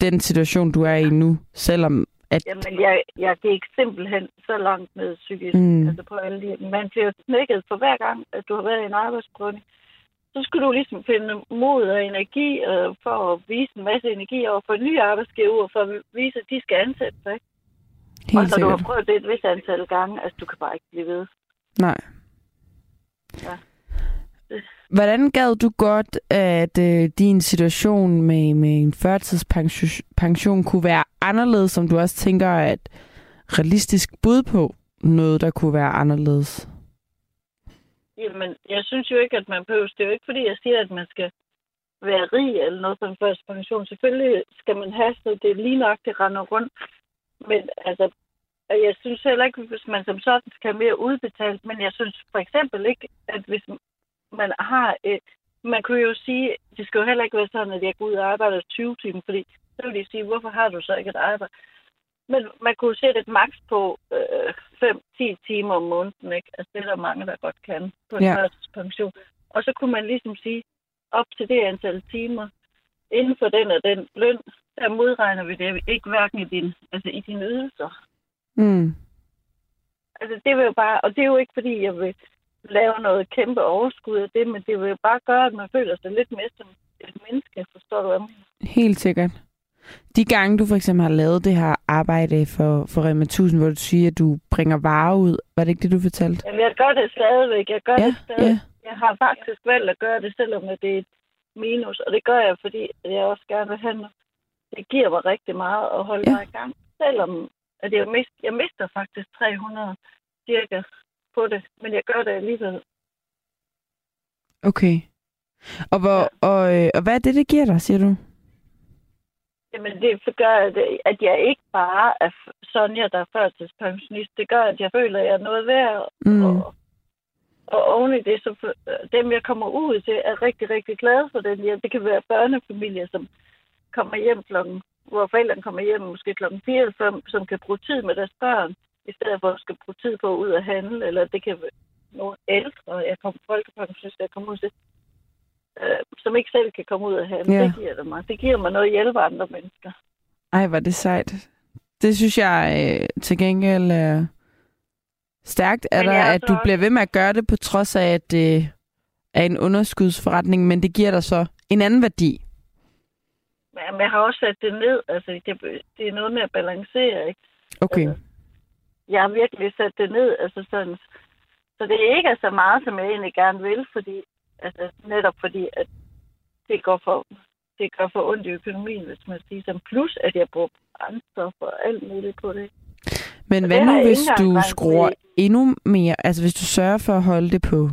den situation, du er i nu, selvom at...
Jamen, jeg, jeg gik simpelthen så langt med psykisk. Mm. Altså på alle de... Man bliver knækket for hver gang, at du har været i en arbejdsprøvning så skulle du ligesom finde mod og energi øh, for at vise en masse energi over for nye arbejdsgiver, for at vise, at de skal ansætte sig.
Helt
og så du har prøvet det et vis antal gange, altså du kan bare ikke blive ved.
Nej. Ja. Hvordan gad du godt, at øh, din situation med, med en førtidspension kunne være anderledes, som du også tænker er et realistisk bud på noget, der kunne være anderledes?
Jamen, jeg synes jo ikke, at man behøver. Det er jo ikke, fordi jeg siger, at man skal være rig eller noget som første pension. Selvfølgelig skal man have, så det er lige nok, det render rundt. Men altså, jeg synes heller ikke, hvis man som sådan skal have mere udbetalt. Men jeg synes for eksempel ikke, at hvis man har et, man kunne jo sige, det skal jo heller ikke være sådan, at jeg går ud og arbejder 20 timer, fordi så vil de sige, hvorfor har du så ikke et arbejde? Men man kunne sætte et maks på øh, 5-10 timer om måneden. Ikke? Altså, det er der mange, der godt kan på en ja. pension. Og så kunne man ligesom sige, op til det antal timer, inden for den og den løn, der modregner vi det ikke hverken i, din, altså i dine ydelser.
Mm.
Altså, det vil jo bare, og det er jo ikke, fordi jeg vil lave noget kæmpe overskud af det, men det vil jo bare gøre, at man føler sig lidt mere som et menneske, forstår du hvad
Helt sikkert. De gange, du for eksempel har lavet det her arbejde for, for Rema 1000, hvor du siger, at du bringer varer ud, var det ikke det, du fortalte?
Jamen, jeg gør det stadigvæk. Jeg gør ja, det stadig. Ja. Jeg har faktisk valgt at gøre det, selvom det er et minus. Og det gør jeg, fordi jeg også gerne vil handle. Det giver mig rigtig meget at holde ja. mig i gang. Selvom at jeg, mist, jeg mister faktisk 300 cirka på det. Men jeg gør det alligevel.
Okay. Og, hvor, ja. og, øh, og hvad er det, det giver dig, siger du?
Jamen, det gør, at jeg ikke bare er Sonja, der er førtidspensionist. Det gør, at jeg føler, at jeg er noget værd. Mm. Og, og oven i det, så dem, jeg kommer ud til, er rigtig, rigtig glade for den hjælp. Det kan være børnefamilier, som kommer hjem klokken, hvor forældrene kommer hjem måske klokken 4 eller 5, som kan bruge tid med deres børn, i stedet for at skal bruge tid på at ud og handle. Eller det kan være nogle ældre, jeg kommer folkepensionist, jeg kommer ud til, øh, som ikke selv kan komme ud af haven. Ja. Det giver det mig. Det giver mig noget at hjælpe andre mennesker.
Ej, var det sejt. Det synes jeg øh, til gengæld er stærkt, er der, at du også... bliver ved med at gøre det, på trods af, at det er en underskudsforretning, men det giver dig så en anden værdi.
Men jeg har også sat det ned. Altså, det, det er noget med at balancere, ikke?
Okay.
Altså, jeg har virkelig sat det ned, altså sådan, så det ikke er så meget, som jeg egentlig gerne vil, fordi Altså netop fordi, at det går for, det gør for ondt i økonomien, hvis man siger som plus, at jeg bruger brændstof og alt muligt på det.
Men hvad nu, hvis du skruer endnu mere, altså hvis du sørger for at holde det på,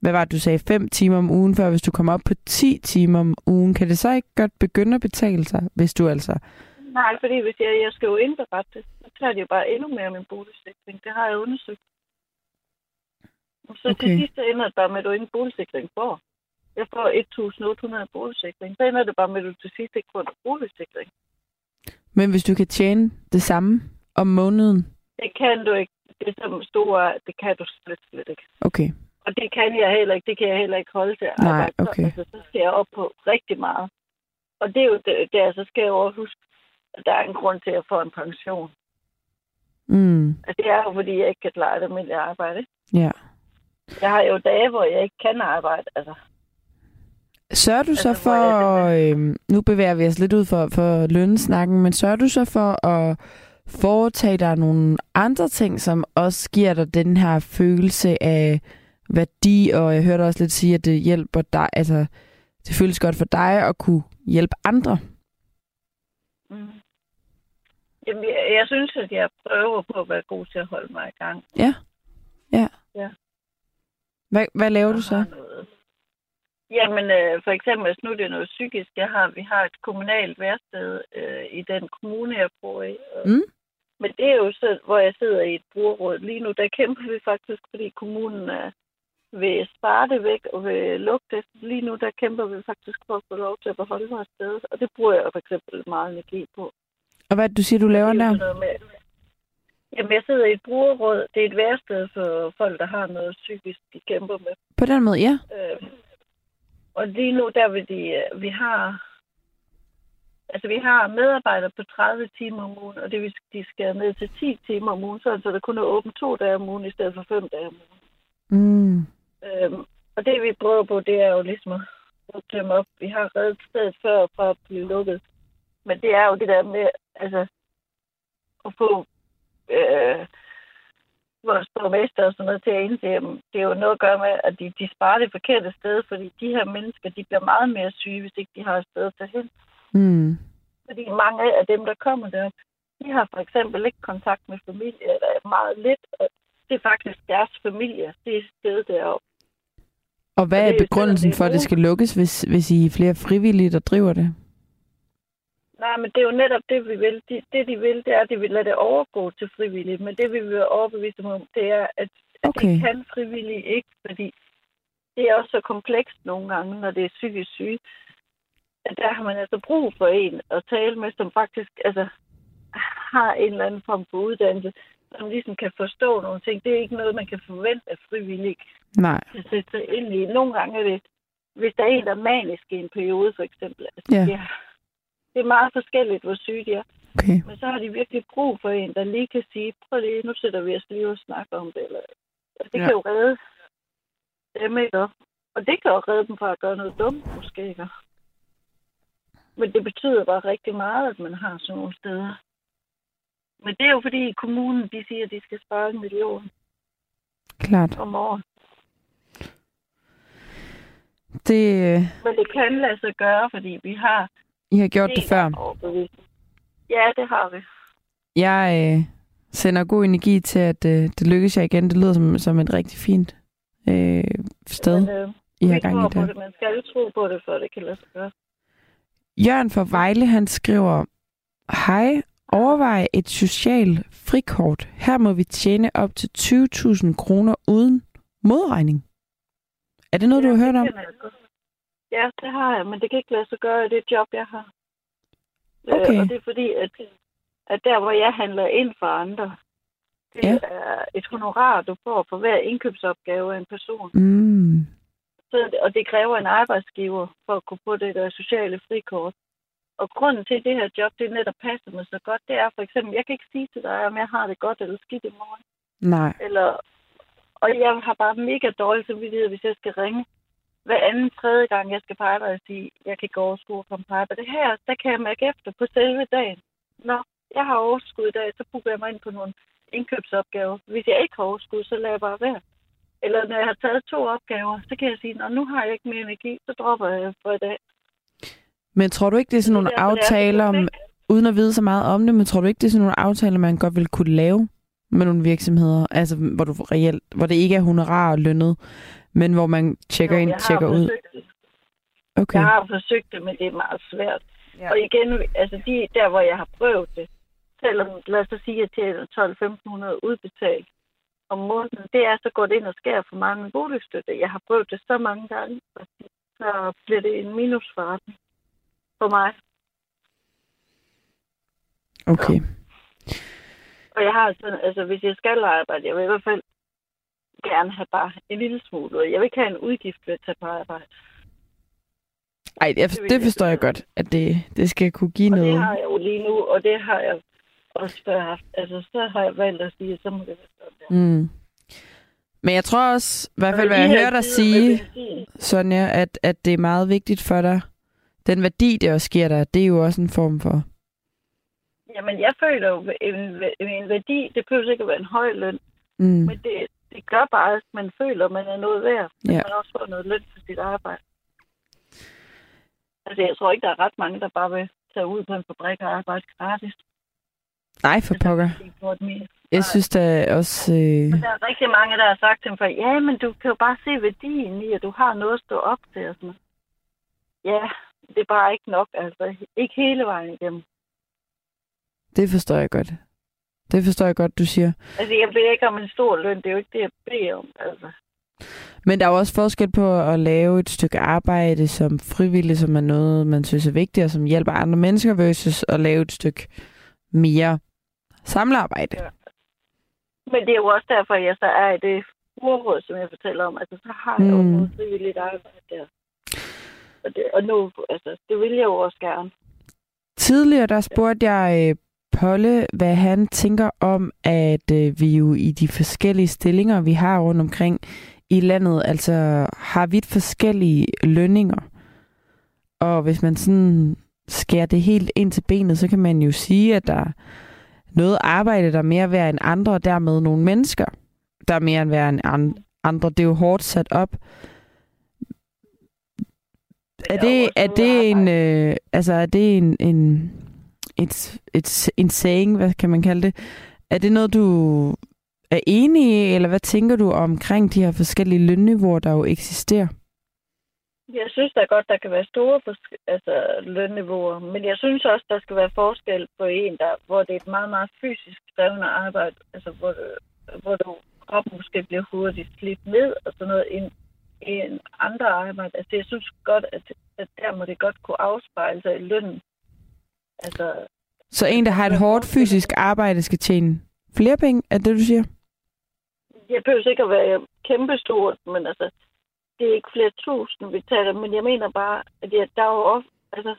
hvad var det, du sagde, 5 timer om ugen, før hvis du kommer op på 10 timer om ugen, kan det så ikke godt begynde at betale sig, hvis du altså...
Nej, fordi hvis jeg, jeg skal jo indberette det, så tager de jo bare endnu mere min boligsikring. Det har jeg undersøgt. Så
Okay.
til sidst så ender det bare med, at du ingen boligsikring får. Jeg får 1.800 boligsikring. Så ender det bare med, at du til sidst ikke får en boligsikring.
Men hvis du kan tjene det samme om måneden,
Det kan du ikke. Det som store, det kan du slet, slet ikke.
okay.
Og det kan jeg heller ikke. Det kan jeg heller ikke holde til at
Nej,
arbejde. Så-
okay.
Altså, så skal jeg op på rigtig meget. Og det er jo det, der, så skal jeg også huske, der er en grund til, at jeg får en pension.
Mm,
Altså, det er jo, fordi jeg ikke kan klare et almindeligt arbejde.
ja.
Jeg har jo dage, hvor jeg ikke kan arbejde. Altså,
Sørger du så
Altså,
for,
hvor jeg
øh, nu bevæger vi os lidt ud for, for lønsnakken, men sørger du så for at foretage dig nogle andre ting, som også giver dig den her følelse af værdi, og jeg hørte også lidt sige, at det hjælper dig, altså det føles godt for dig at kunne hjælpe andre.
mm. Jamen, jeg, jeg synes, at jeg prøver på at være god til at holde mig i gang.
Ja. Ja.
Ja.
Hvad, hvad laver du
Jeg
så?
har Noget. Jamen, øh, for eksempel, hvis nu det er noget psykisk, jeg har, vi har et kommunalt værsted øh, i den kommune, jeg bor i. Og,
Mm.
Men det er jo så, hvor jeg sidder i et brugerråd. Lige nu, der kæmper vi faktisk, fordi kommunen er vil spare det væk og vil lukke det. Lige nu, der kæmper vi faktisk for at få lov til at beholde vores sted. Og det bruger jeg for eksempel meget energi på.
Og hvad du siger, du laver
er
der?
med, Jamen, jeg sidder i et brugerråd. Det er et værsted for folk, der har noget psykisk, de kæmper med.
På den måde, ja.
Øh, og lige nu, der vil de, øh, vi har, altså vi har medarbejdere på 30 timer om ugen, og det vil de skal ned til 10 timer om ugen, så der kun er åbent to dage om ugen, i stedet for fem dage om ugen.
Mm.
Øhm, og det vi prøver på, det er jo ligesom at dem op. Vi har reddet stedet før fra at blive lukket. Men det er jo det der med, altså, at få øh, vores borgmester og sådan noget til at indse, at det er jo noget at gøre med, at de, de sparer det forkerte sted, fordi de her mennesker, de bliver meget mere syge, hvis ikke de har et sted at tage hen.
Mm.
Fordi mange af dem, der kommer derop, de har for eksempel ikke kontakt med familie, eller er meget lidt, og det er faktisk deres familie, det er stedet deroppe.
Og hvad
Og
er begrundelsen for, at det skal lukkes, hvis, hvis I er flere frivillige, der driver det?
Nej, men det er jo netop det, vi vil. De, det, de vil, det er, at de vil lade det overgå til frivillige. Men det, vi vil være overbevist om, det er, at, at
Okay.
det kan frivillige ikke, fordi det er også så komplekst nogle gange, når det er psykisk syge. At der har man altså brug for en at tale med, som faktisk altså, har en eller anden form for uddannelse, som ligesom kan forstå nogle ting. Det er ikke noget, man kan forvente af frivillige
Nej.
kan sætte sig ind i. Nogle gange er det, hvis der er en, der er manisk i en periode, for eksempel. Altså,
Ja.
det, er, det er meget forskelligt, hvor syge de er.
Okay.
Men så har de virkelig brug for en, der lige kan sige, prøv lige, nu sætter vi os lige og snakker om det. Eller, altså, det
Ja.
kan jo redde dem, ikke? Og det kan jo redde dem fra at gøre noget dumt, måske, ikke? Men det betyder bare rigtig meget, at man har sådan nogle steder. Men det er jo fordi kommunen, de siger, at de skal spare en million
Klart.
om året.
Det, øh,
Men det kan lade sig gøre, fordi vi har
I har gjort det
en
før.
Ja, det har vi.
Jeg øh, sender god energi til, at øh, det lykkes jer igen. Det lyder som, som et rigtig fint øh, sted,
Men, øh,
I har gang i der.
det. Man skal tro på det, før det kan lade sig gøre.
Jørgen fra Vejle, han skriver, Hej, overvej et socialt frikort. Her må vi tjene op til 20.000 kroner uden modregning. Er det noget, du har hørt
det
om?
godt. Ja, det har jeg, men det kan ikke lade sig gøre i det job, jeg har.
Okay.
Øh, og det er fordi, at, at der, hvor jeg handler ind for andre, det
Ja.
er et honorar, du får for hver indkøbsopgave af en person.
Mm.
Så, og det kræver en arbejdsgiver for at kunne få det der sociale frikort. Og grunden til at det her job, det netop passer mig så godt, det er for eksempel, jeg kan ikke sige til dig, om jeg har det godt eller skidt i morgen.
Nej.
Eller, og jeg har bare mega dårlig samvittighed, hvis jeg skal ringe hver anden tredje gang, jeg skal på arbejde og sige, jeg kan ikke overskue at komme på arbejde. Det her, der kan jeg mærke efter på selve dagen. Nå, jeg har overskud i dag, så booker jeg mig ind på nogle indkøbsopgaver. Hvis jeg ikke har overskud, så lader jeg bare være. Eller når jeg har taget to opgaver, så kan jeg sige, Nå, nu har jeg ikke mere energi, så dropper jeg for i dag.
Men tror du ikke, det er sådan nogle
Det er er
aftaler, om, uden at vide så meget om det, men tror du ikke, det er sådan nogle aftaler, man godt vil kunne lave med nogle virksomheder? Altså, hvor du reelt, hvor det ikke er honorar og lønnet, men hvor man tjekker
Jo,
ind, tjekker ud.
det.
Okay.
Jeg har forsøgt det, men det er meget svært.
Ja.
Og igen, altså de, der hvor jeg har prøvet det, selvom lad os så sige, at jeg tjener 12-1500 udbetalt, om måneden, det er så gået ind og skærer for meget med boligstøtte. Jeg har prøvet det så mange gange, og så bliver det en minusforretning for mig.
Okay.
Og jeg har sådan, altså hvis jeg skal arbejde, jeg vil i hvert fald gerne have bare en lille smule. Jeg vil ikke have en udgift ved at tage på arbejde.
Ej, jeg, det forstår jeg godt, at det, det skal kunne give
og
noget.
det har jeg jo lige nu, og det har jeg også før haft. Altså, så har jeg valgt at sige, at så må det være sådan der.
Mm. Men jeg tror også, i hvert fald, hvad jeg hører dig sige, Sonja, at, at det er meget vigtigt for dig. Den værdi, det også giver dig, det er jo også en form for...
Jamen, jeg føler jo, en, en værdi, det behøver ikke at være en høj løn,
Mm.
men det, det gør bare, at man føler, at man er noget værd, at
Ja.
man også får noget løn for sit arbejde. Altså, jeg tror ikke, der er ret mange, der bare vil tage ud på en fabrik og arbejde gratis.
Nej, for pokker. Jeg synes da også... Øh...
Der er rigtig mange, der har sagt til mig, ja, men du kan jo bare se værdien i, at du har noget at stå op til. Og sådan. Ja, det er bare ikke nok, altså. Ikke hele vejen igennem.
Det forstår jeg godt. Det forstår jeg godt, du siger.
Altså, jeg beder ikke om en stor løn. Det er jo ikke det, jeg beder om, altså.
Men der er jo også forskel på at lave et stykke arbejde som frivillig, som er noget, man synes er vigtigt, og som hjælper andre mennesker, versus at lave et stykke mere samlearbejde.
Ja. Men det er jo også derfor, jeg så er i det urråd, som jeg fortæller om. Altså, så har jeg jo
Mm.
noget frivilligt arbejde der. Og, det, og nu, altså, det vil jeg jo også gerne.
Tidligere der spurgte jeg øh, Polle, hvad han tænker om, at øh, vi jo i de forskellige stillinger, vi har rundt omkring i landet, altså har vidt forskellige lønninger. Og hvis man sådan skærer det helt ind til benet, så kan man jo sige, at der er noget arbejde, der er mere værd end andre, og dermed nogle mennesker, der er mere værd end an- andre. Det er jo hårdt sat op. Er det, er det en, øh, altså er det en, en, et, et, en saying, hvad kan man kalde det? Er det noget, du er enig i, eller hvad tænker du omkring de her forskellige lønniveauer, der jo eksisterer?
Jeg synes da godt, der kan være store altså, lønniveauer, men jeg synes også, der skal være forskel på en, der, hvor det er et meget, meget fysisk krævende arbejde, altså hvor, hvor du kroppen måske bliver hurtigt slidt ned og sådan noget, end, end andre arbejde. Altså jeg synes godt, at, at der må det godt kunne afspejle sig i lønnen. Altså,
Så en, der har et hårdt fysisk arbejde, skal tjene flere penge, er det, du siger?
jeg behøver ikke at være kæmpestort, men altså, det er ikke flere tusind, vi taler, men jeg mener bare, at jeg, der er jo ofte, altså,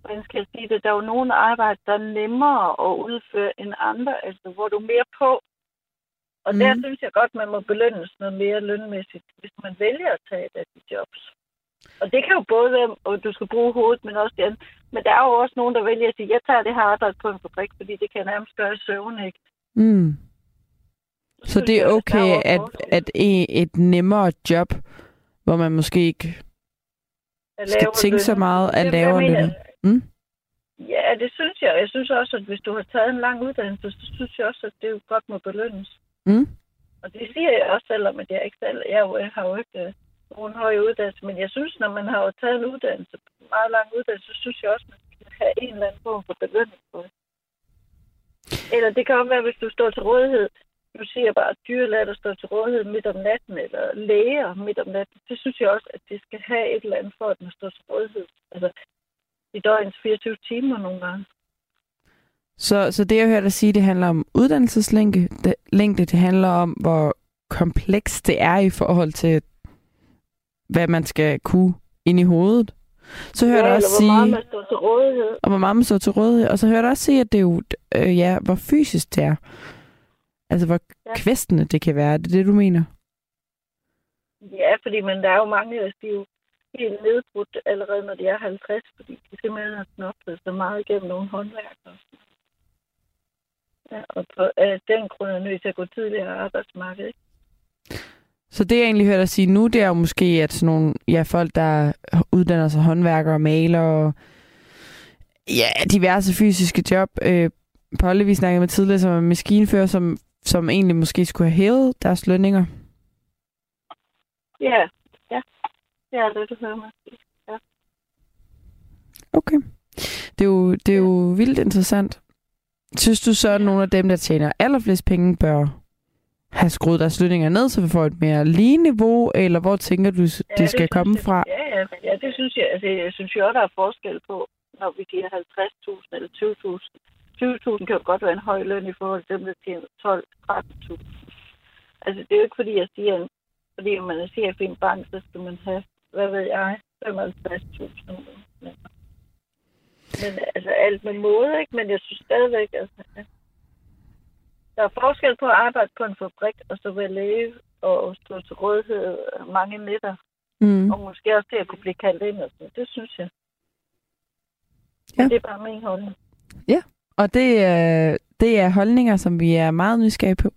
hvordan skal jeg sige det, der er jo nogle arbejde, der er nemmere at udføre end andre, altså, hvor du er mere på. Og mm. der
Mhm.
synes jeg godt, man må belønnes noget mere lønmæssigt, hvis man vælger at tage et af de jobs. Og det kan jo både være, at du skal bruge hovedet, men også andet. Men der er jo også nogen, der vælger at sige, jeg tager det her arbejde på en fabrik, fordi det kan jeg nærmest gøre i søvn, ikke?
Mm. Så
synes
det er okay, at, at e- et nemmere job, hvor man måske ikke skal tænke så meget, at
Det-
lave
jeg mener,
løn. Mm?
Ja, det synes jeg. Jeg synes også, at hvis du har taget en lang uddannelse, så synes jeg også, at det jo godt må belønnes.
Mm?
Og det siger jeg også, selvom at jeg ikke selv, jeg, er jo- jeg har jo ikke øh, nogen høj uddannelse, men jeg synes, når man har jo taget en uddannelse, en meget lang uddannelse, så synes jeg også, man skal have en eller anden form for belønning på det. Eller det kan også være, hvis du står til rådighed. Du siger bare, at dyrlæger, der står til rådighed midt om natten, eller læger midt om natten. Det synes jeg også, at det skal have et eller andet for, at man står til rådighed. Altså, i døgnets 24 timer nogle gange.
Så, så det, jeg hørte dig sige, det handler om uddannelseslængde. Det, længde, det handler om, hvor komplekst det er i forhold til, hvad man skal kunne ind i hovedet. Så hørte
ja,
jeg også
hvor meget
sige,
man står til rådighed.
og hvor meget man står til rådighed. Og så hørte jeg også sige, at det er jo, øh, ja, hvor fysisk det er. Altså, hvor
Ja.
kvæstende det kan være. Er det det, du mener?
Ja, fordi men der er jo mange, der er jo helt nedbrudt allerede, når de er 50, fordi de simpelthen har knoklet så meget igennem nogle håndværkere. Ja, og på øh, den grund er nødt til at gå tidligere arbejdsmarked. Ikke?
Så det, jeg egentlig hørte dig sige nu, det er jo måske, at sådan nogle ja, folk, der uddanner sig håndværkere og maler og ja, diverse fysiske job. Øh, Polle, vi snakkede med tidligere, som er maskinfører, som, som egentlig måske skulle have hævet deres lønninger.
Ja, ja. Det er det, du hører mig. sige.
Okay. Det er jo, det er jo vildt interessant. Synes du så, at nogle af dem, der tjener allerflest penge, bør have skruet deres lønninger ned, så vi får et mere lige niveau, eller hvor tænker du, det
Ja,
skal komme
jeg.
fra?
Ja, ja, ja, det synes jeg. Altså, jeg synes jo, der er forskel på, når vi giver 50.000 eller 20.000. 20.000 kan jo godt være en høj løn i forhold til dem, der tjener 12-13.000. Altså, det er jo ikke fordi, jeg siger, at fordi man er chef i en bank, så skal man have, hvad ved jeg, 55.000. Men, men altså, alt med måde, ikke? Men jeg synes stadigvæk, altså. Der er forskel på at arbejde på en fabrik, og så være læge og stå til rådighed mange nætter
Mm.
og måske også til at kunne blive kaldt ind. Og sådan. Det synes jeg.
Ja.
Ja. Det er bare min holdning.
Og det, er, det er holdninger, som vi er meget nysgerrige på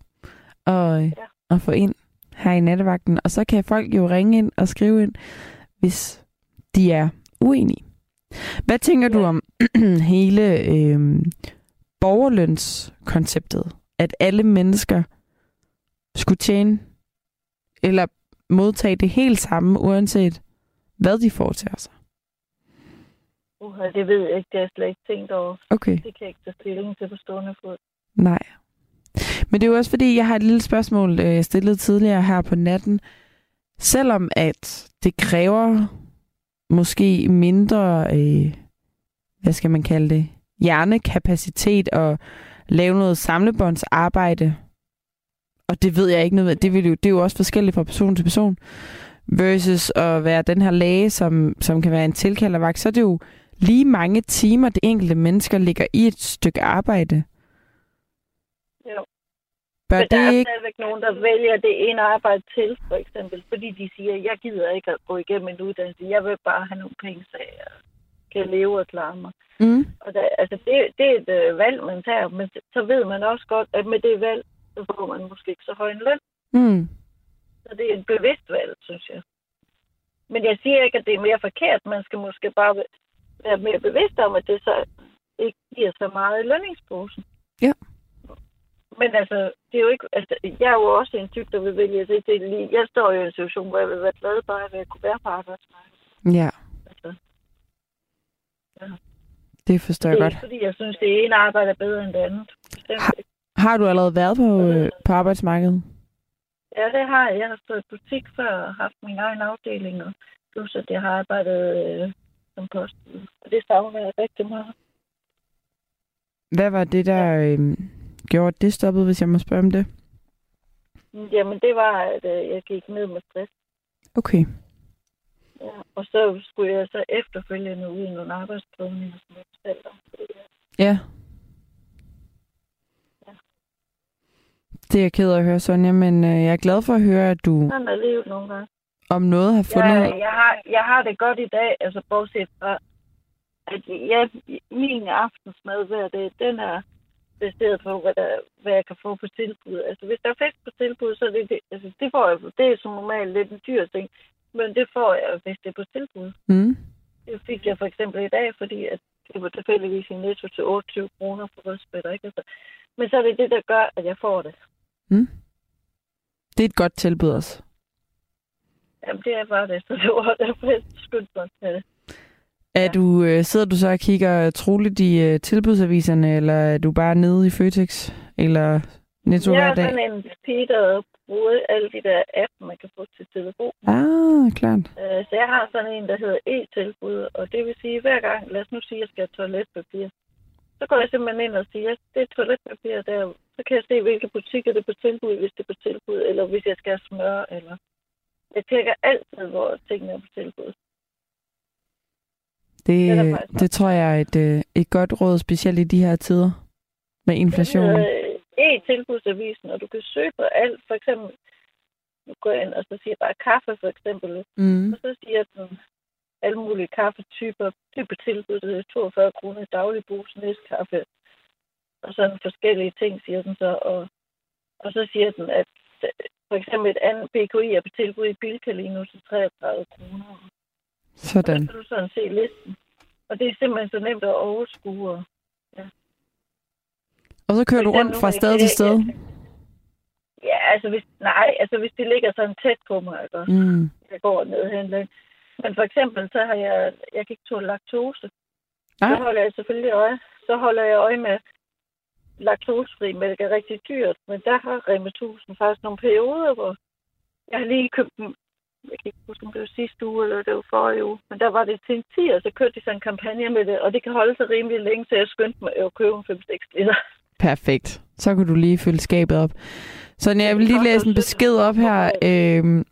at, ja. at få ind her i nattevagten. Og så kan folk jo ringe ind og skrive ind, hvis de er uenige. Hvad tænker ja. du om hele øh, borgerlønskonceptet? At alle mennesker skulle tjene eller modtage det helt samme, uanset hvad de foretager sig.
Uh, det ved jeg ikke. Det har jeg slet ikke tænkt over.
Okay.
Det kan jeg ikke tage stilling til på stående fod.
Nej. Men det er jo også fordi, jeg har et lille spørgsmål, øh, jeg stillede tidligere her på natten. Selvom at det kræver måske mindre, øh, hvad skal man kalde det, hjernekapacitet at lave noget samlebåndsarbejde, og det ved jeg ikke noget, det, vil jo, det er jo også forskelligt fra person til person, versus at være den her læge, som, som kan være en tilkaldervagt, så er det jo lige mange timer, det enkelte mennesker ligger i et stykke arbejde.
Jo.
Bør
Men der
det
er
ikke...
stadigvæk nogen, der vælger det ene arbejde til, for eksempel, fordi de siger, jeg gider ikke at gå igennem en uddannelse. Jeg vil bare have nogle penge, så jeg kan leve og klare mig.
Mm.
Og der, altså, det, det er et øh, valg, man tager, men så ved man også godt, at med det valg, så får man måske ikke så høj en løn.
Mm.
Så det er et bevidst valg, synes jeg. Men jeg siger ikke, at det er mere forkert. Man skal måske bare være mere bevidst om, at det så ikke giver så meget i lønningsposen.
Ja.
Men altså, det er jo ikke... Altså, jeg er jo også en type, der vil vælge det til lige. Jeg står jo i en situation, hvor jeg vil være glad bare ved at kunne være på arbejdsmarkedet.
Ja, Det forstår jeg
det er
godt.
fordi jeg synes, det ene arbejde er bedre end det andet. Bestemt
Ha-
ikke.
Har du allerede været på, øh, på arbejdsmarkedet?
Ja, det har jeg. Jeg har stået i butik før og haft min egen afdeling, og plus at jeg har arbejdet øh, som post. Og det savner jeg rigtig meget.
Hvad var det, der øh, gjorde, at det stoppede, hvis jeg må spørge om det?
Jamen, det var, at øh, jeg gik ned med stress.
Okay.
Ja. Og så skulle jeg så efterfølgende ud i nogle arbejdsprøvninger, som jeg fortalte om.
Ja.
Ja.
Det er jeg ked af at høre, Sonja, men øh, jeg er glad for at høre, at du
Sådan er livet nogle gange.
om noget har fundet...
Jeg, jeg, har, jeg har det godt i dag, altså bortset fra, at jeg, min aftensmad hver dag, den er baseret på, hvad, der, hvad jeg kan få på tilbud. Altså, hvis der er fisk på tilbud, så er det, det, altså, det får jeg, det er som normalt lidt en dyr ting, men det får jeg, hvis det er på tilbud.
Mm.
Det fik jeg for eksempel i dag, fordi at det var tilfældigvis i netto til 28 kroner for rødspætter, ikke? Altså, men så er det det, der gør, at jeg får det.
Mm. Det er et godt tilbud også.
Jamen, det er bare det, så det var derfor, jeg skyndte mig til det.
Er du, øh, sidder du så og kigger troligt i øh, tilbudsaviserne, eller er du bare nede i Føtex, eller Netto
Jeg
hver
er
dag?
sådan en pige, der bruger alle de der app, man kan få til telefon.
Ah, klart.
Øh, Så jeg har sådan en, der hedder e-tilbud, og det vil sige, hver gang, lad os nu sige, at jeg skal have toiletpapir, så går jeg simpelthen ind og siger, det er toiletpapir der, så kan jeg se, hvilke butikker det er på tilbud, hvis det er på tilbud, eller hvis jeg skal have smør, eller... Jeg tjekker altid, hvor tingene er på tilbud.
Det,
Det
det tror jeg er et, øh, et godt råd, specielt i de her tider med inflation.
Øh, E-tilbudsavisen, og du kan søge på alt, for eksempel, nu går jeg ind og så siger jeg bare kaffe, for eksempel,
Mm.
Og så siger den alle mulige kaffetyper. Er på tilbud, det er 42 kroner i daglig brus, kaffe. Og sådan forskellige ting, siger den så. Og, og så siger den, at for eksempel et andet BKI er på tilbud i Bilka lige nu til 33 kroner. Og så
Sådan.
kan du sådan se listen. Og det er simpelthen så nemt at overskue. Og,
Og så kører du rundt fra sted til sted.
ja, altså hvis, nej, altså hvis det ligger sådan tæt på mig, også?
Mm.
jeg går ned handler. Men for eksempel, så har jeg, jeg ikke tåle laktose. Så
Ah.
holder jeg selvfølgelig øje. Så holder jeg øje med, laktosefri mælk er rigtig dyrt, men der har Rema 1000 faktisk nogle perioder, hvor jeg har lige købt dem, jeg kan ikke huske, om det var sidste uge, eller det var forrige uge, men der var det til en 10, og så kørte de sådan en kampagne med det, og det kan holde sig rimelig længe, så jeg skyndte mig at købe en 5-6 liter.
Perfekt. Så kan du lige fylde skabet op. Så jeg vil lige læse en besked op her øh,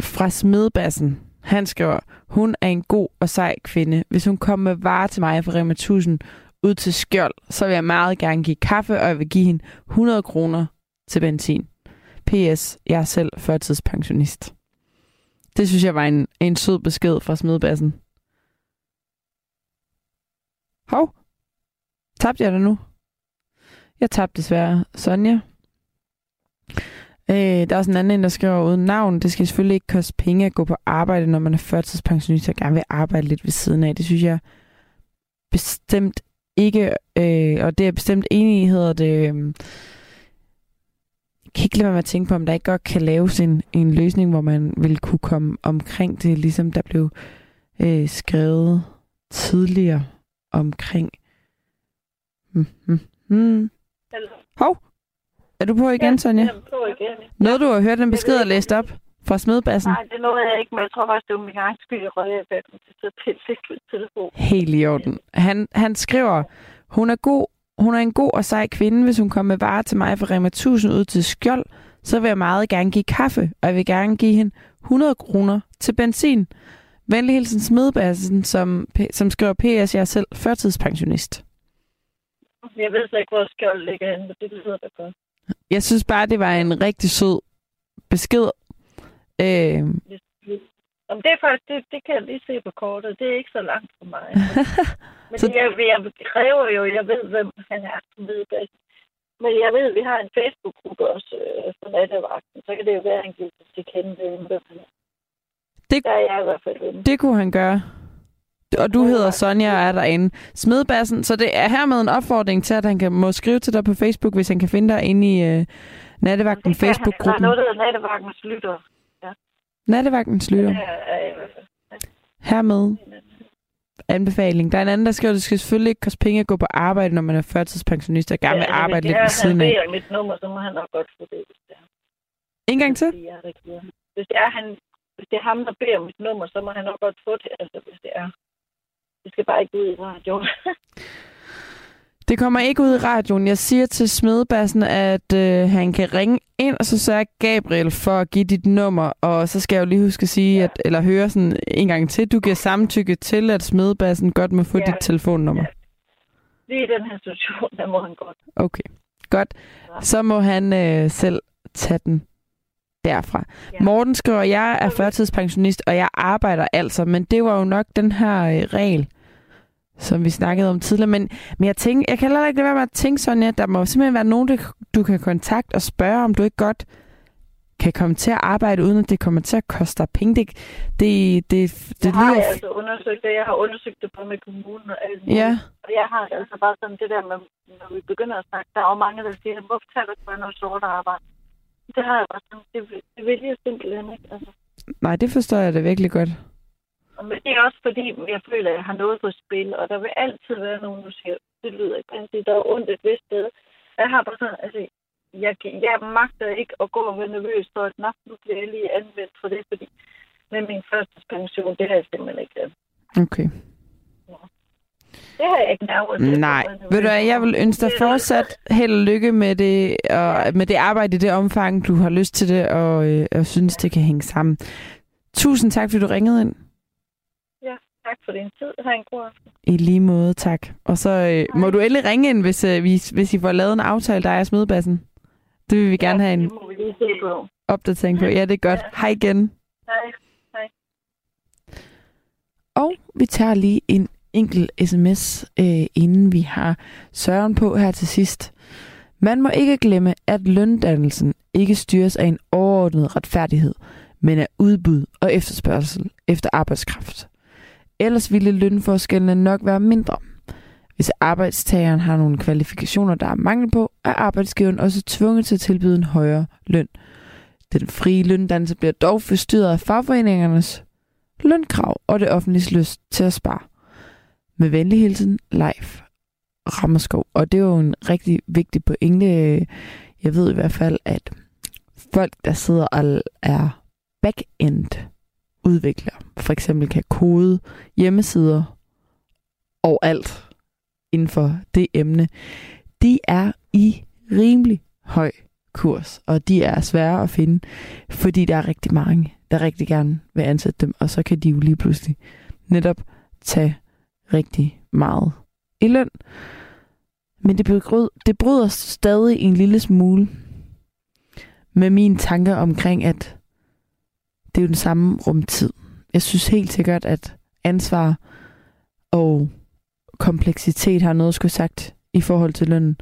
fra Smedbassen. Han skriver, hun er en god og sej kvinde. Hvis hun kommer med varer til mig fra Rema 1000 ud til skjold, så vil jeg meget gerne give kaffe, og jeg vil give hende 100 kroner til benzin. P.S. Jeg er selv førtidspensionist. Det synes jeg var en, en sød besked fra Smedbassen. Hov. Tabte jeg det nu? Jeg tabte desværre Sonja. Øh, der er også en anden, der skriver uden navn. Det skal selvfølgelig ikke koste penge at gå på arbejde, når man er førtidspensionist og gerne vil arbejde lidt ved siden af. Det synes jeg bestemt ikke, øh, og det er bestemt enig i, hedder det... Øh, kan ikke lade være med at tænke på, om der ikke godt kan laves en, en løsning, hvor man vil kunne komme omkring det, ligesom der blev øh, skrevet tidligere omkring. Hmm, mm hmm. Hov, er du på igen,
ja,
Sonja?
Jeg er på igen.
Noget, du har hørt den besked og læst op fra Smedbassen?
Nej, det nåede jeg ikke, men jeg tror faktisk, det var min egen skyld, jeg røg af til at pille lidt telefon.
Helt i orden. Han, han skriver, hun er god hun er en god og sej kvinde. Hvis hun kommer med varer til mig fra Rema 1000 ud til Skjold, så vil jeg meget gerne give kaffe, og jeg vil gerne give hende 100 kroner til benzin. Venlig hilsen Smedbassen, som, som skriver PS, jeg er selv førtidspensionist.
Jeg ved slet ikke, hvor Skjold ligger henne, men det lyder da godt.
Jeg synes bare, det var en rigtig sød besked. Øh,
Om det er faktisk, det, det kan jeg lige se på kortet. Det er ikke så langt for mig. Men
Så-
jeg, jeg kræver jo, jeg ved, hvem han er som ved bedst. Men jeg ved, at vi har en Facebook-gruppe også øh, for nattevagten. Så kan det jo være, at han giver sig til kende, hvem han er.
Det-
Der er jeg i hvert fald inde.
det kunne han gøre. Og du hedder Sonja og er derinde. Smedbassen, så det er hermed en opfordring til, at han kan, må skrive til dig på Facebook, hvis han kan finde dig inde i øh, Nattevagten
han. Der er
Facebook-gruppen.
noget, der hedder nattevagtens lytter.
Nattevagtens lytter.
Er fald.
Hermed anbefaling. Der er en anden, der skriver, at det skal selvfølgelig ikke koste penge at gå på arbejde, når man er førtidspensionist og gerne vil
Ja,
arbejde
hvis
lidt ved siden af.
Beder mit nummer, så må han nok godt få det, hvis det er.
En gang til.
Hvis det er, han, hvis det er ham, der beder mit nummer, så må han nok godt få det, altså hvis det er. Det skal bare ikke ud i radioen.
Det kommer ikke ud i radioen. Jeg siger til Smedebassen, at øh, han kan ringe ind, og så sørger Gabriel for at give dit nummer. Og så skal jeg jo lige huske at sige,
Ja.
at, eller høre sådan en gang til. Du giver samtykke til, at Smedebassen godt må få
Ja.
dit telefonnummer.
Ja. Lige i den her situation, der må han godt.
Okay, godt. Så må han øh, selv tage den derfra.
Ja.
Morten skriver, jeg er førtidspensionist, og jeg arbejder altså, men det var jo nok den her øh, regel, som vi snakkede om tidligere. Men, men jeg, tænker, jeg kan heller ikke lade være med at tænke sådan, at der må simpelthen være nogen, du kan kontakte og spørge, om du ikke godt kan komme til at arbejde, uden at det kommer til at koste dig penge. Det, det, det, det,
Det har
lyder...
jeg altså undersøgt det. Jeg har undersøgt det på med kommunen og alt.
Ja,
Og jeg har altså bare sådan det der med, når vi begynder at snakke, der er jo mange, der siger, hvorfor tager du ikke noget sort arbejde? Det har jeg sådan, det, vil- det vil jeg simpelthen ikke. Altså.
nej, det forstår jeg da virkelig godt.
Men det er også fordi, jeg føler, at jeg har noget på spil, og der vil altid være nogen, der siger, det lyder ikke rigtigt, der er ondt et vist sted. Jeg har bare sådan, altså, jeg, jeg magter ikke at gå og være nervøs for, at nok nu bliver jeg lige anvendt for det, fordi med min første pension, det har jeg simpelthen ikke.
Okay.
Det har jeg ikke nærmere.
Nej, ved du hvad, jeg vil ønske dig fortsat held og lykke med det, og med det arbejde i det omfang, du har lyst til det, og, øh, og synes, det kan hænge sammen. Tusind tak, fordi du ringede ind.
Ja, tak for din tid. Ha' en god aften.
I lige måde, tak. Og så øh, må du endelig ringe ind, hvis, øh, hvis, hvis I får lavet en aftale, der er smedbassen. Det vil vi gerne have en opdatering på. Ja, det er godt. Hej igen.
Hej.
Og vi tager lige en enkelt sms, øh, inden vi har Søren på her til sidst. Man må ikke glemme, at løndannelsen ikke styres af en overordnet retfærdighed, men af udbud og efterspørgsel efter arbejdskraft. Ellers ville lønforskellene nok være mindre. Hvis arbejdstageren har nogle kvalifikationer, der er mangel på, er arbejdsgiveren også tvunget til at tilbyde en højere løn. Den frie løndannelse bliver dog forstyrret af fagforeningernes lønkrav og det offentlige lyst til at spare. Med venlig hilsen, Leif. Rammerskov, og det er jo en rigtig vigtig pointe. Jeg ved i hvert fald, at folk, der sidder og er backend udvikler, for eksempel kan kode hjemmesider og alt inden for det emne, de er i rimelig høj kurs, og de er svære at finde, fordi der er rigtig mange, der rigtig gerne vil ansætte dem, og så kan de jo lige pludselig netop tage rigtig meget i løn. Men det, bryder, det bryder stadig en lille smule med mine tanker omkring, at det er jo den samme rumtid. Jeg synes helt sikkert, at ansvar og kompleksitet har noget at skulle sagt i forhold til lønnen.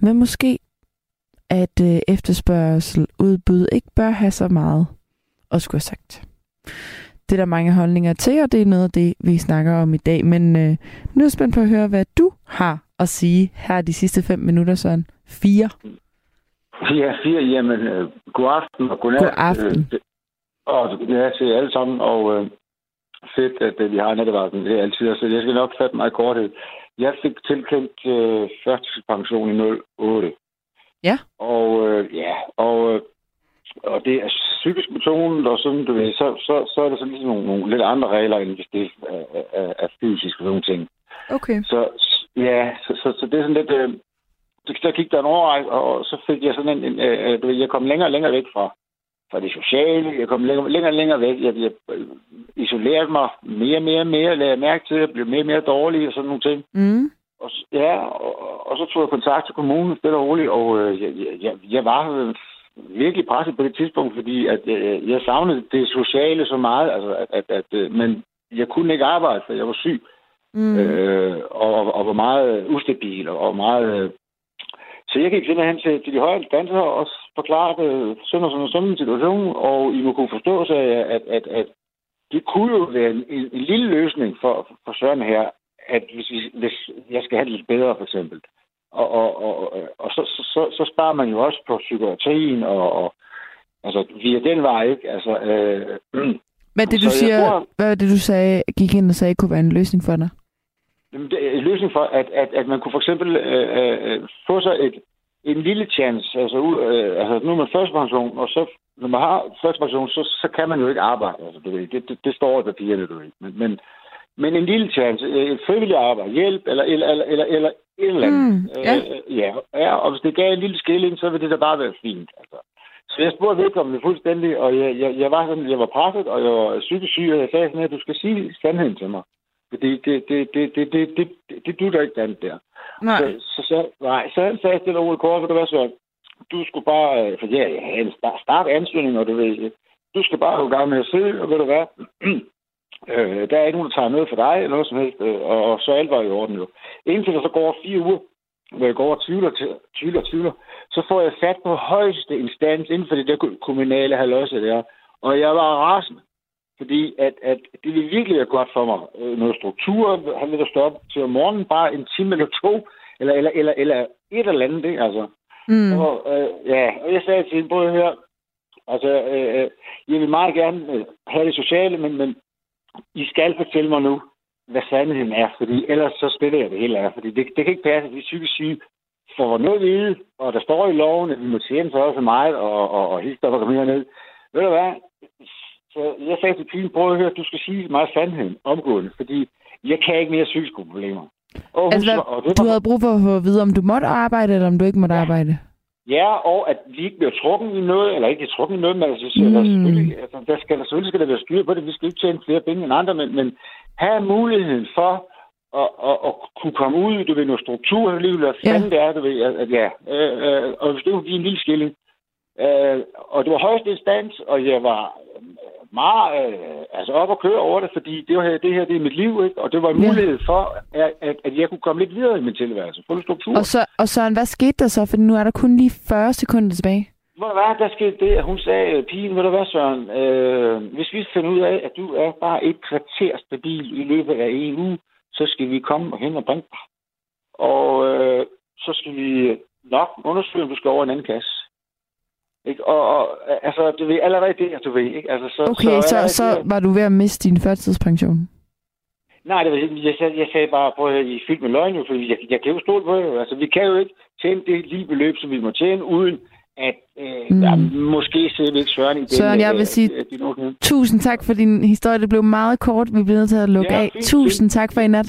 Men måske, at øh, efterspørgsel udbud ikke bør have så meget at skulle have sagt. Det er der mange holdninger til, og det er noget af det, vi snakker om i dag. Men øh, nu er jeg spændt på at høre, hvad du har at sige her de sidste fem minutter, sådan fire.
Ja, fire. Jamen, øh, god aften og godnat.
God aften.
Øh, og er til alle sammen, og øh, fedt, at øh, vi har nettevagten. Det er altid, så jeg skal nok fatte mig korthed. Jeg fik tilkendt øh, førtidspension i 08.
Ja.
Og øh, ja, og, øh, og det er psykisk betonet, og sådan, du ved, så, så, så er det sådan ligesom nogle, nogle lidt andre regler, end hvis det er, er, er fysisk og sådan ting.
Okay.
Så ja, så, så, så det er sådan lidt... Øh, så gik der en år, og så fik jeg sådan en... en øh, du ved, jeg kom længere og længere væk fra, fra det sociale. Jeg kom længere, længere og længere væk. Jeg, jeg isolerede mig mere og mere og mere. Lagde mærke til, at jeg blev mere og mere dårlig og sådan nogle ting.
Mm.
Og, ja, og, og så tog jeg kontakt til kommunen stille og roligt, og øh, jeg, jeg, jeg var virkelig presset på det tidspunkt, fordi at, øh, jeg savnede det sociale så meget, altså, at, at, at, øh, men jeg kunne ikke arbejde, for jeg var syg, mm. øh, og, og var meget ustabil, og meget... Øh, så jeg gik simpelthen til, til de højere instanser og forklarede øh, sådan og sådan, sådan en situation, og I må kunne forstå sig, at, at, at det kunne jo være en, en, en lille løsning for, for Søren her, at hvis, vi, hvis jeg skal have det lidt bedre, for eksempel. Og, og, og, og så, så, så sparer man jo også på psykiatrien, og, og altså via den vej, ikke? Altså, øh,
hvad det, du siger, tror, hvad var det, du sagde, gik ind og sagde, kunne være en løsning for dig?
En løsning for, at, at, at man kunne for eksempel øh, øh, få sig et, en lille chance, altså, øh, altså nu er man førstepension, og så når man har førstepension, så, så kan man jo ikke arbejde. Altså, du ved, det, det, det står i papirerne, du ved. Men, men, men en lille chance, et frivilligt arbejde, hjælp, eller, eller, eller, eller, eller et eller andet. Mm, ja. Øh, ja. ja. Og hvis det gav en lille skilling, så ville det da bare være fint. Altså. Så jeg spurgte vedkommende fuldstændig, og jeg, jeg, jeg, var sådan, jeg var presset, og jeg var psykisk syg, og jeg sagde sådan, at du skal sige sandheden til mig. Fordi det, det, det, det, det, det, det, det dutter ikke andet der.
Nej.
Så, så, så, nej, så han sagde til Ole Kort, det var så, du skulle bare, øh, for ja, jeg havde en start, start ansøgning, og du ved, du skal bare gå i gang med at søge, og ved du hvad, øh, der er ikke nogen, der tager noget for dig, eller noget som helst, øh, og, og så alt var i orden jo. Indtil der så går fire uger, hvor jeg går og tvivler, tvivler, tvivler, så får jeg fat på højeste instans inden for det der kommunale halvøjse der. Og jeg var rasende, fordi at, at det ville virkelig være godt for mig. Øh, noget struktur, han ville stå op til om morgenen, bare en time eller to, eller, eller, eller, eller et eller andet, ikke? Altså. Mm. Og, øh, ja, og jeg sagde til hende, både her, altså, øh, øh, jeg vil meget gerne øh, have det sociale, men, men I skal fortælle mig nu, hvad sandheden er, fordi ellers så spiller jeg det hele af. Fordi det, det kan ikke passe, at vi psykisk syge får noget at vide, og der står i loven, at vi må tjene så også meget, og, og, og helt der kommer herned. Ved du hvad? Så jeg sagde til pigen, prøv at høre, du skal sige meget sandheden omgående, fordi jeg kan ikke mere psykiske problemer.
Og altså, hvad, og det var, du havde brug for at vide, om du måtte arbejde, eller om du ikke måtte ja. arbejde?
Ja, og at vi ikke bliver trukket i noget, eller ikke trukket i noget, men altså, mm. der, selvfølgelig, altså, der skal, der selvfølgelig skal der være styr på det. Vi skal ikke tjene flere penge end andre, men, men have muligheden for at, at, at kunne komme ud, du ved, noget struktur i livet, hvad fanden ja. det er, du ved, at, at ja, øh, øh, og hvis det kunne give en lille skilling. Øh, og det var højst instans, og jeg var meget øh, altså op og køre over det, fordi det, var, det her det er mit liv, ikke? og det var en ja. mulighed for, at, at, at jeg kunne komme lidt videre i min tilværelse. Fuld struktur.
Og så, og så hvad skete der så? For nu er der kun lige 40 sekunder tilbage.
Hvor der der skete det, at hun sagde, pigen, ved du hvad, Søren, øh, hvis vi finder ud af, at du er bare et kvarter stabil i løbet af en uge, så skal vi komme hen og bringe dig. Og øh, så skal vi nok undersøge, om du skal over en anden kasse. Ikke? Og, og altså, du ved, allerede det, du ved, ikke? Altså, så,
okay, så, så, så var du ved at miste din førtidspension?
Nej, det var, jeg, sagde, jeg sagde bare, prøv at I fyldt med løgn, jo, fordi jeg, jeg kan jo stole på det. Altså, vi kan jo ikke tjene det lige beløb, som vi må tjene, uden at øh, mm. der måske sidder vi ikke Søren i den.
Søren, jeg vil øh, sige øh, tusind tak for din historie. Det blev meget kort. Vi bliver nødt til at lukke ja, af. Fint, tusind fint. tak for i nat.